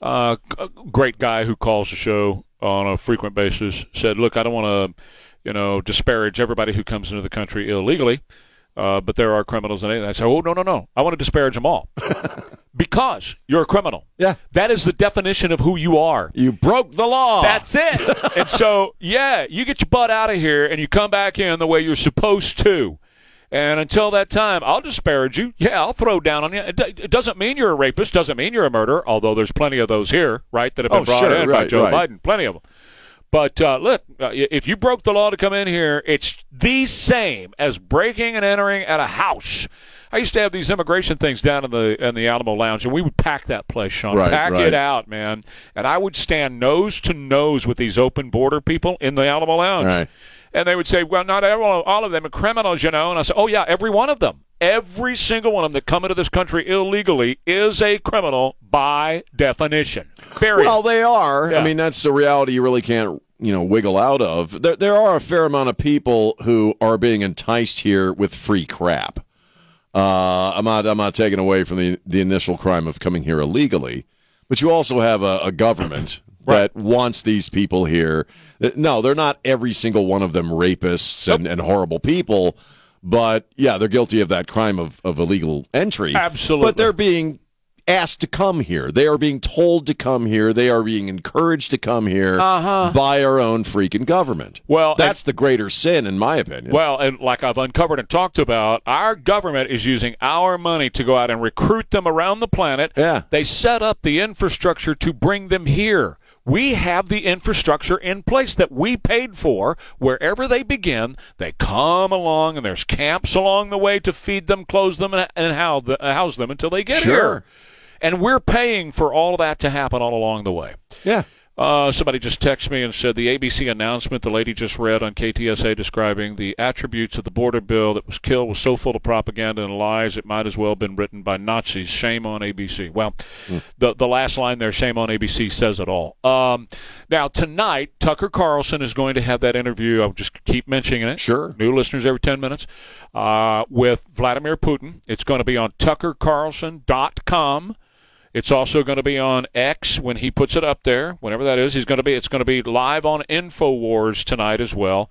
Uh, a great guy who calls the show on a frequent basis said, "Look, I don't want to, you know, disparage everybody who comes into the country illegally, uh, but there are criminals in it." And I said, "Oh no, no, no! I want to disparage them all because you're a criminal. Yeah. That is the definition of who you are. You broke the law. That's it. and so, yeah, you get your butt out of here and you come back in the way you're supposed to. And until that time, I'll disparage you. Yeah, I'll throw down on you. It, d- it doesn't mean you're a rapist. Doesn't mean you're a murderer. Although there's plenty of those here, right, that have been Oh, brought sure, in by right, Joe right. Biden. Plenty of them. But uh, look, uh, if you broke the law to come in here, it's the same as breaking and entering at a house. I used to have these immigration things down in the in the Alamo Lounge, and we would pack that place, Sean. Right, pack right. it out, man. And I would stand nose to nose with these open border people in the Alamo Lounge. Right. And they would say, "Well, not all of them are criminals, you know." And I said, "Oh yeah, every one of them. Every single one of them that come into this country illegally is a criminal by definition. Period." Well, they are. Yeah. I mean, that's the reality you really can't, you know, wiggle out of. There, there are a fair amount of people who are being enticed here with free crap. Uh, I'm not, I'm not taking away from the the initial crime of coming here illegally, but you also have a, a government that wants these people here. Uh, No, they're not every single one of them rapists and, and horrible people, but yeah, they're guilty of that crime of, of illegal entry. Absolutely. But they're being asked to come here. They are being told to come here. They are being encouraged to come here Uh-huh. by our own freaking government. Well, that's the greater sin, in my opinion. Well, and like I've uncovered and talked about, our government is using our money to go out and recruit them around the planet. Yeah. They set up the infrastructure to bring them here. We have the infrastructure in place that we paid for. Wherever they begin, they come along, and there's camps along the way to feed them, clothe them, and, the- uh, house them until they get Sure. here. And we're paying for all of that to happen all along the way. yeah. Uh, somebody just texted me and said the ABC announcement the lady just read on KTSA describing the attributes of the border bill that was killed was so full of propaganda and lies it might as well have been written by Nazis. Shame on ABC. Well, the the last line there, shame on ABC, says it all. Um, now tonight, Tucker Carlson is going to have that interview. I'll just keep mentioning it. Sure. New listeners every ten minutes uh, with Vladimir Putin. It's going to be on TuckerCarlson.com. It's also going to be on X when he puts it up there, whenever that is. He's going to be. It's going to be live on Infowars tonight as well,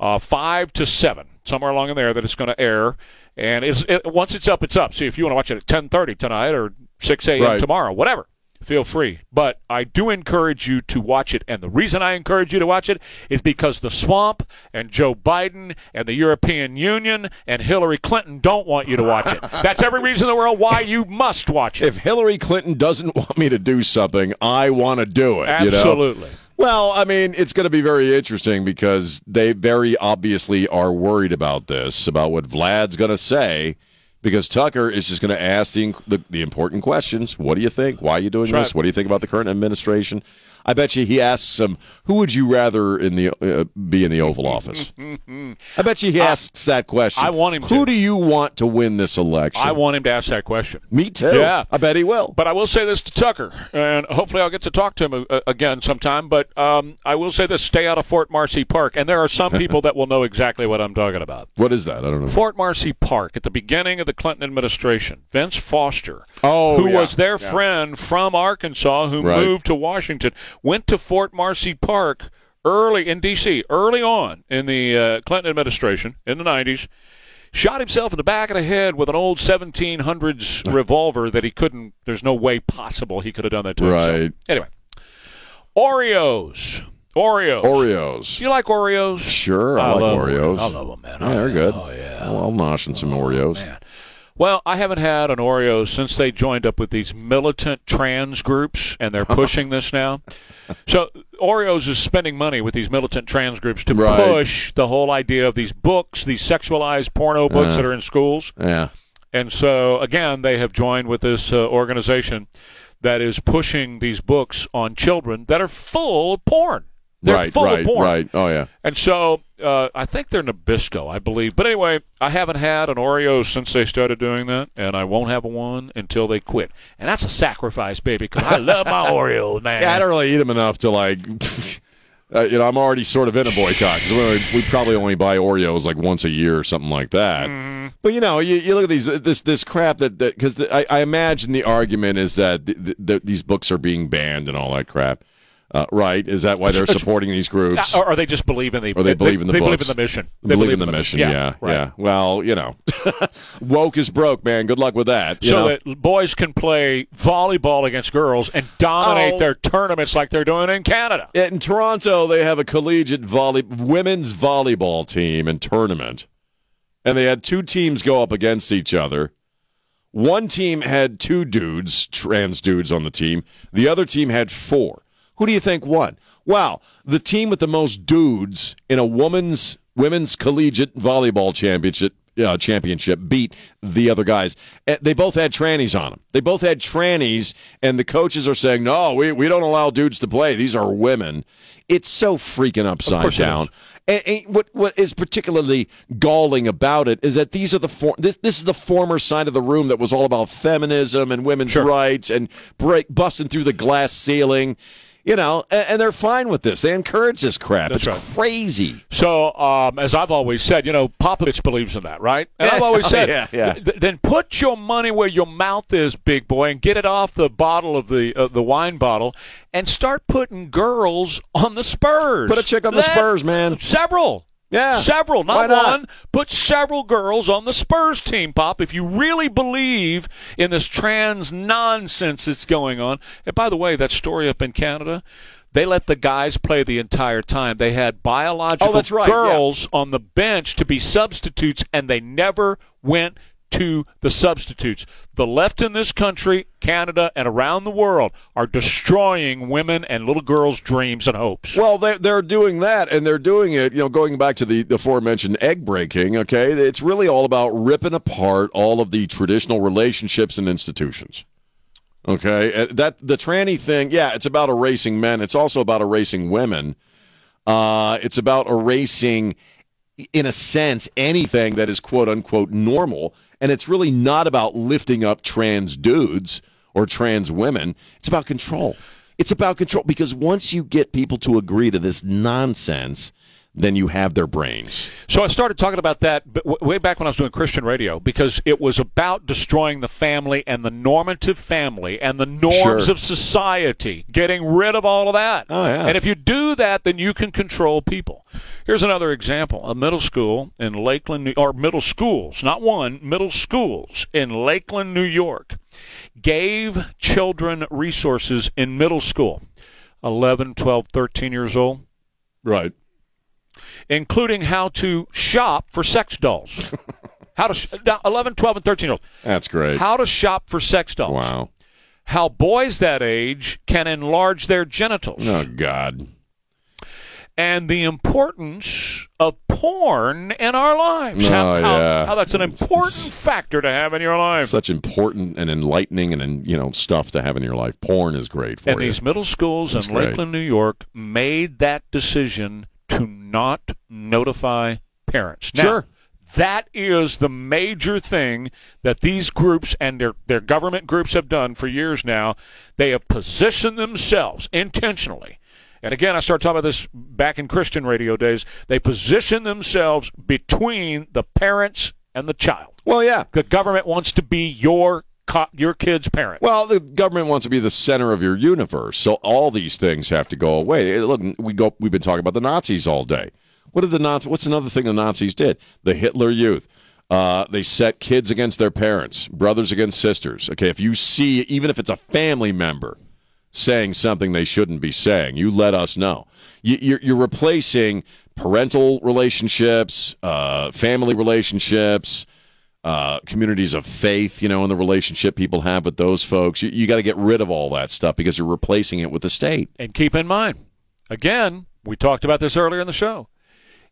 uh, five to seven, somewhere along in there that it's going to air. And it's it, once it's up, it's up. See if you want to watch it at ten thirty tonight or six a.m. Right. tomorrow, whatever. Feel free, but I do encourage you to watch it. And the reason I encourage you to watch it is because the swamp and Joe Biden and the European Union and Hillary Clinton don't want you to watch it. That's every reason in the world why you must watch it. If Hillary Clinton doesn't want me to do something, I want to do it. you know? Absolutely. Well, I mean, it's going to be very interesting because they very obviously are worried about this, about what Vlad's going to say, because Tucker is just going to ask the, the the important questions. What do you think? Why are you doing That's this? right. What do you think about the current administration? I bet you he asks him, "Who would you rather in the uh, be in the Oval Office?" I bet you he asks that question. I want him Who to. do you want to win this election? I want him to ask that question. Me too. Yeah. I bet he will. But I will say this to Tucker, and hopefully I'll get to talk to him uh, again sometime. But um, I will say this: stay out of Fort Marcy Park. And there are some people that will know exactly what I'm talking about. what is that? I don't know. Fort Marcy Park at the beginning of the Clinton administration. Vince Foster, Oh, who yeah. was their friend from Arkansas, who Right. moved to Washington, went to Fort Marcy Park early in D.C. early on in the uh, Clinton administration in the 90s. Shot himself in the back of the head with an old 1700s revolver that he couldn't. There's no way possible he could have done that to himself. Right. Anyway, Oreos. Oreos. Oreos. Do you like Oreos? Sure, I, I like love Oreos. I love them, man. Yeah, they're good. Oh, yeah. I'll, I'll nosh on some Oreos. Man. Well, I haven't had an Oreo since they joined up with these militant trans groups, and they're pushing this now. So Oreos is spending money with these militant trans groups to Right. push the whole idea of these books, these sexualized porno books that are in schools. Yeah. And so, again, they have joined with this uh, organization that is pushing these books on children that are full of porn. They're right, full right, of porn. right. Oh, yeah. And so uh, I think they're Nabisco, I believe. But anyway, I haven't had an Oreo since they started doing that, and I won't have one until they quit. And that's a sacrifice, baby, because I love my Oreos, man. Yeah, I don't really eat them enough to like. Uh, you know, I'm already sort of in a boycott because we, we probably only buy Oreos like once a year or something like that. Mm-hmm. But you know, you, you look at these this this crap that because I, I imagine the argument is that th th th these books are being banned and all that crap. Uh, right? Is that why they're supporting these groups? Or, or they just believe in the Or they believe in the they books. believe in the mission. They believe in the mission. Yeah, right. yeah. Well, you know, woke is broke, man. Good luck with that. so know? that boys can play volleyball against girls and dominate Oh. their tournaments like they're doing in Canada. In Toronto, they have a collegiate volley women's volleyball team and tournament, and they had two teams go up against each other. One team had two dudes, trans dudes, on the team. The other team had four. Who do you think won? Wow, the team with the most dudes in a women's women's collegiate volleyball championship uh, championship beat the other guys. Eh, They both had trannies on them. They both had trannies, and the coaches are saying, "No, we, we don't allow dudes to play. These are women." It's so freaking upside down. And, and what what is particularly galling about it is that these are the for, this this is the former side of the room that was all about feminism and women's rights and break busting through the glass ceiling, you know, and, and they're fine with this. They encourage this crap. That's it's right. crazy. So, um, as I've always said, you know, Popovich believes in that, right? And I've always Oh, said, yeah, yeah. th- then put your money where your mouth is, big boy, and get it off the bottle of the uh, the wine bottle, and start putting girls on the Spurs. Put a chick on the Spurs, man. Several. Yeah. Several, not, not? one. Put several girls on the Spurs team, Pop, if you really believe in this trans nonsense that's going on. And by the way, that story up in Canada, they let the guys play the entire time. They had biological Oh, right, yeah. girls on the bench to be substitutes, and they never went to the substitutes. The left in this country, Canada, and around the world are destroying women and little girls' dreams and hopes. Well, they're, they're doing that, and they're doing it, you know, going back to the, aforementioned egg breaking, okay? It's really all about ripping apart all of the traditional relationships and institutions. Okay? That the tranny thing, yeah, it's about erasing men. It's also about erasing women. Uh, it's about erasing, in a sense, anything that is quote unquote normal. And it's really not about lifting up trans dudes or trans women. It's about control. It's about control because once you get people to agree to this nonsense, then you have their brains. So I started talking about that way back when I was doing Christian radio because it was about destroying the family and the normative family and the norms Sure. of society, getting rid of all of that. Oh, yeah. And if you do that, then you can control people. Here's another example: a middle school in Lakeland, New- or middle schools, not one, middle schools in Lakeland, New York, gave children resources in middle school, 11, 12, 13 years old Right. Including how to shop for sex dolls. how to sh- now, 11, 12, and 13 year olds. That's great. How to shop for sex dolls. Wow. How boys that age can enlarge their genitals. Oh, God. And the importance of porn in our lives. Oh, how, yeah. how that's an important factor to have in your life. Such important and enlightening and, and you know stuff to have in your life. Porn is great for and you. these middle schools That's in great. Lakeland, New York, made that decision to not notify parents. Now, Sure. That is the major thing that these groups and their, their government groups have done for years now. They have positioned themselves intentionally. And again, I started talking about this back in Christian radio days. They position themselves between the parents and the child. well, yeah. The government wants to be your your kid's parent. Well, the government wants to be the center of your universe, so all these things have to go away. Look, we go. We've been talking about the Nazis all day. What did the Nazis? What's another thing the Nazis did? The Hitler Youth. Uh, they set kids against their parents, brothers against sisters. Okay, if you see, even if it's a family member saying something they shouldn't be saying, you let us know. You, you're, you're replacing parental relationships, uh, family relationships, uh, communities of faith, you know, and the relationship people have with those folks. You, you got to get rid of all that stuff because you're replacing it with the state. And keep in mind, again, we talked about this earlier in the show.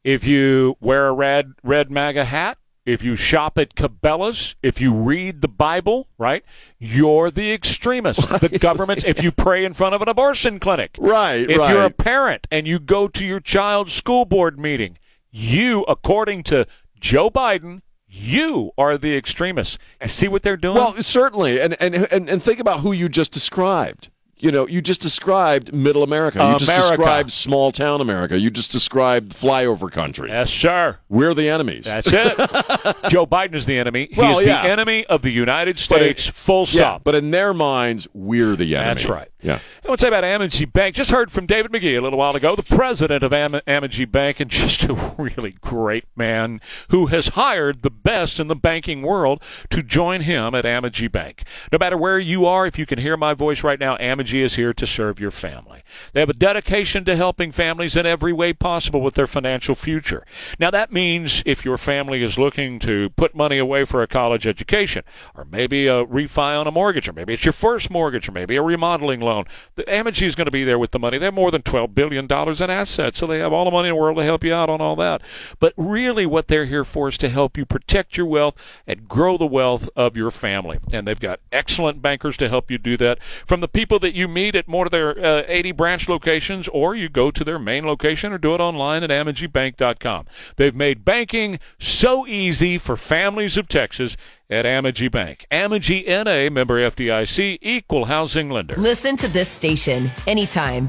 If you wear a red red MAGA hat, if you shop at Cabela's, if you read the Bible, right, you're the extremist. The government's. If you pray in front of an abortion clinic, Right, If you're a parent and you go to your child's school board meeting, you, according to Joe Biden, you are the extremist. You see what they're doing? Well, certainly, and and and, and think about who you just described. You know, you just described middle America. You just described small town America. You just described flyover country. yes, sir. We're the enemies. That's it. Joe Biden is the enemy. Well, he is yeah. the enemy of the United But it- States. full Yeah, stop. but in their minds, we're the enemy. That's right. Yeah. I want to say about Amity Bank. Just heard from David McGee a little while ago, the president of Am- Amity Bank, and just a really great man who has hired the best in the banking world to join him at Amity Bank. No matter where you are, if you can hear my voice right now, Amity is here to serve your family. They have a dedication to helping families in every way possible with their financial future. Now, that means if your family is looking to put money away for a college education, or maybe a refi on a mortgage, or maybe it's your first mortgage, or maybe a remodeling loan, the Amity is going to be there with the money. They have more than $12 billion in assets, so they have all the money in the world to help you out on all that. But really, what they're here for is to help you protect your wealth and grow the wealth of your family. And they've got excellent bankers to help you do that. From the people that you meet at more of their uh, 80 branch locations, or you go to their main location or do it online at AmityBank.com. They've made banking so easy for families of Texas at Amity Bank. Amity NA, member FDIC, equal housing lender. Listen to this station anytime.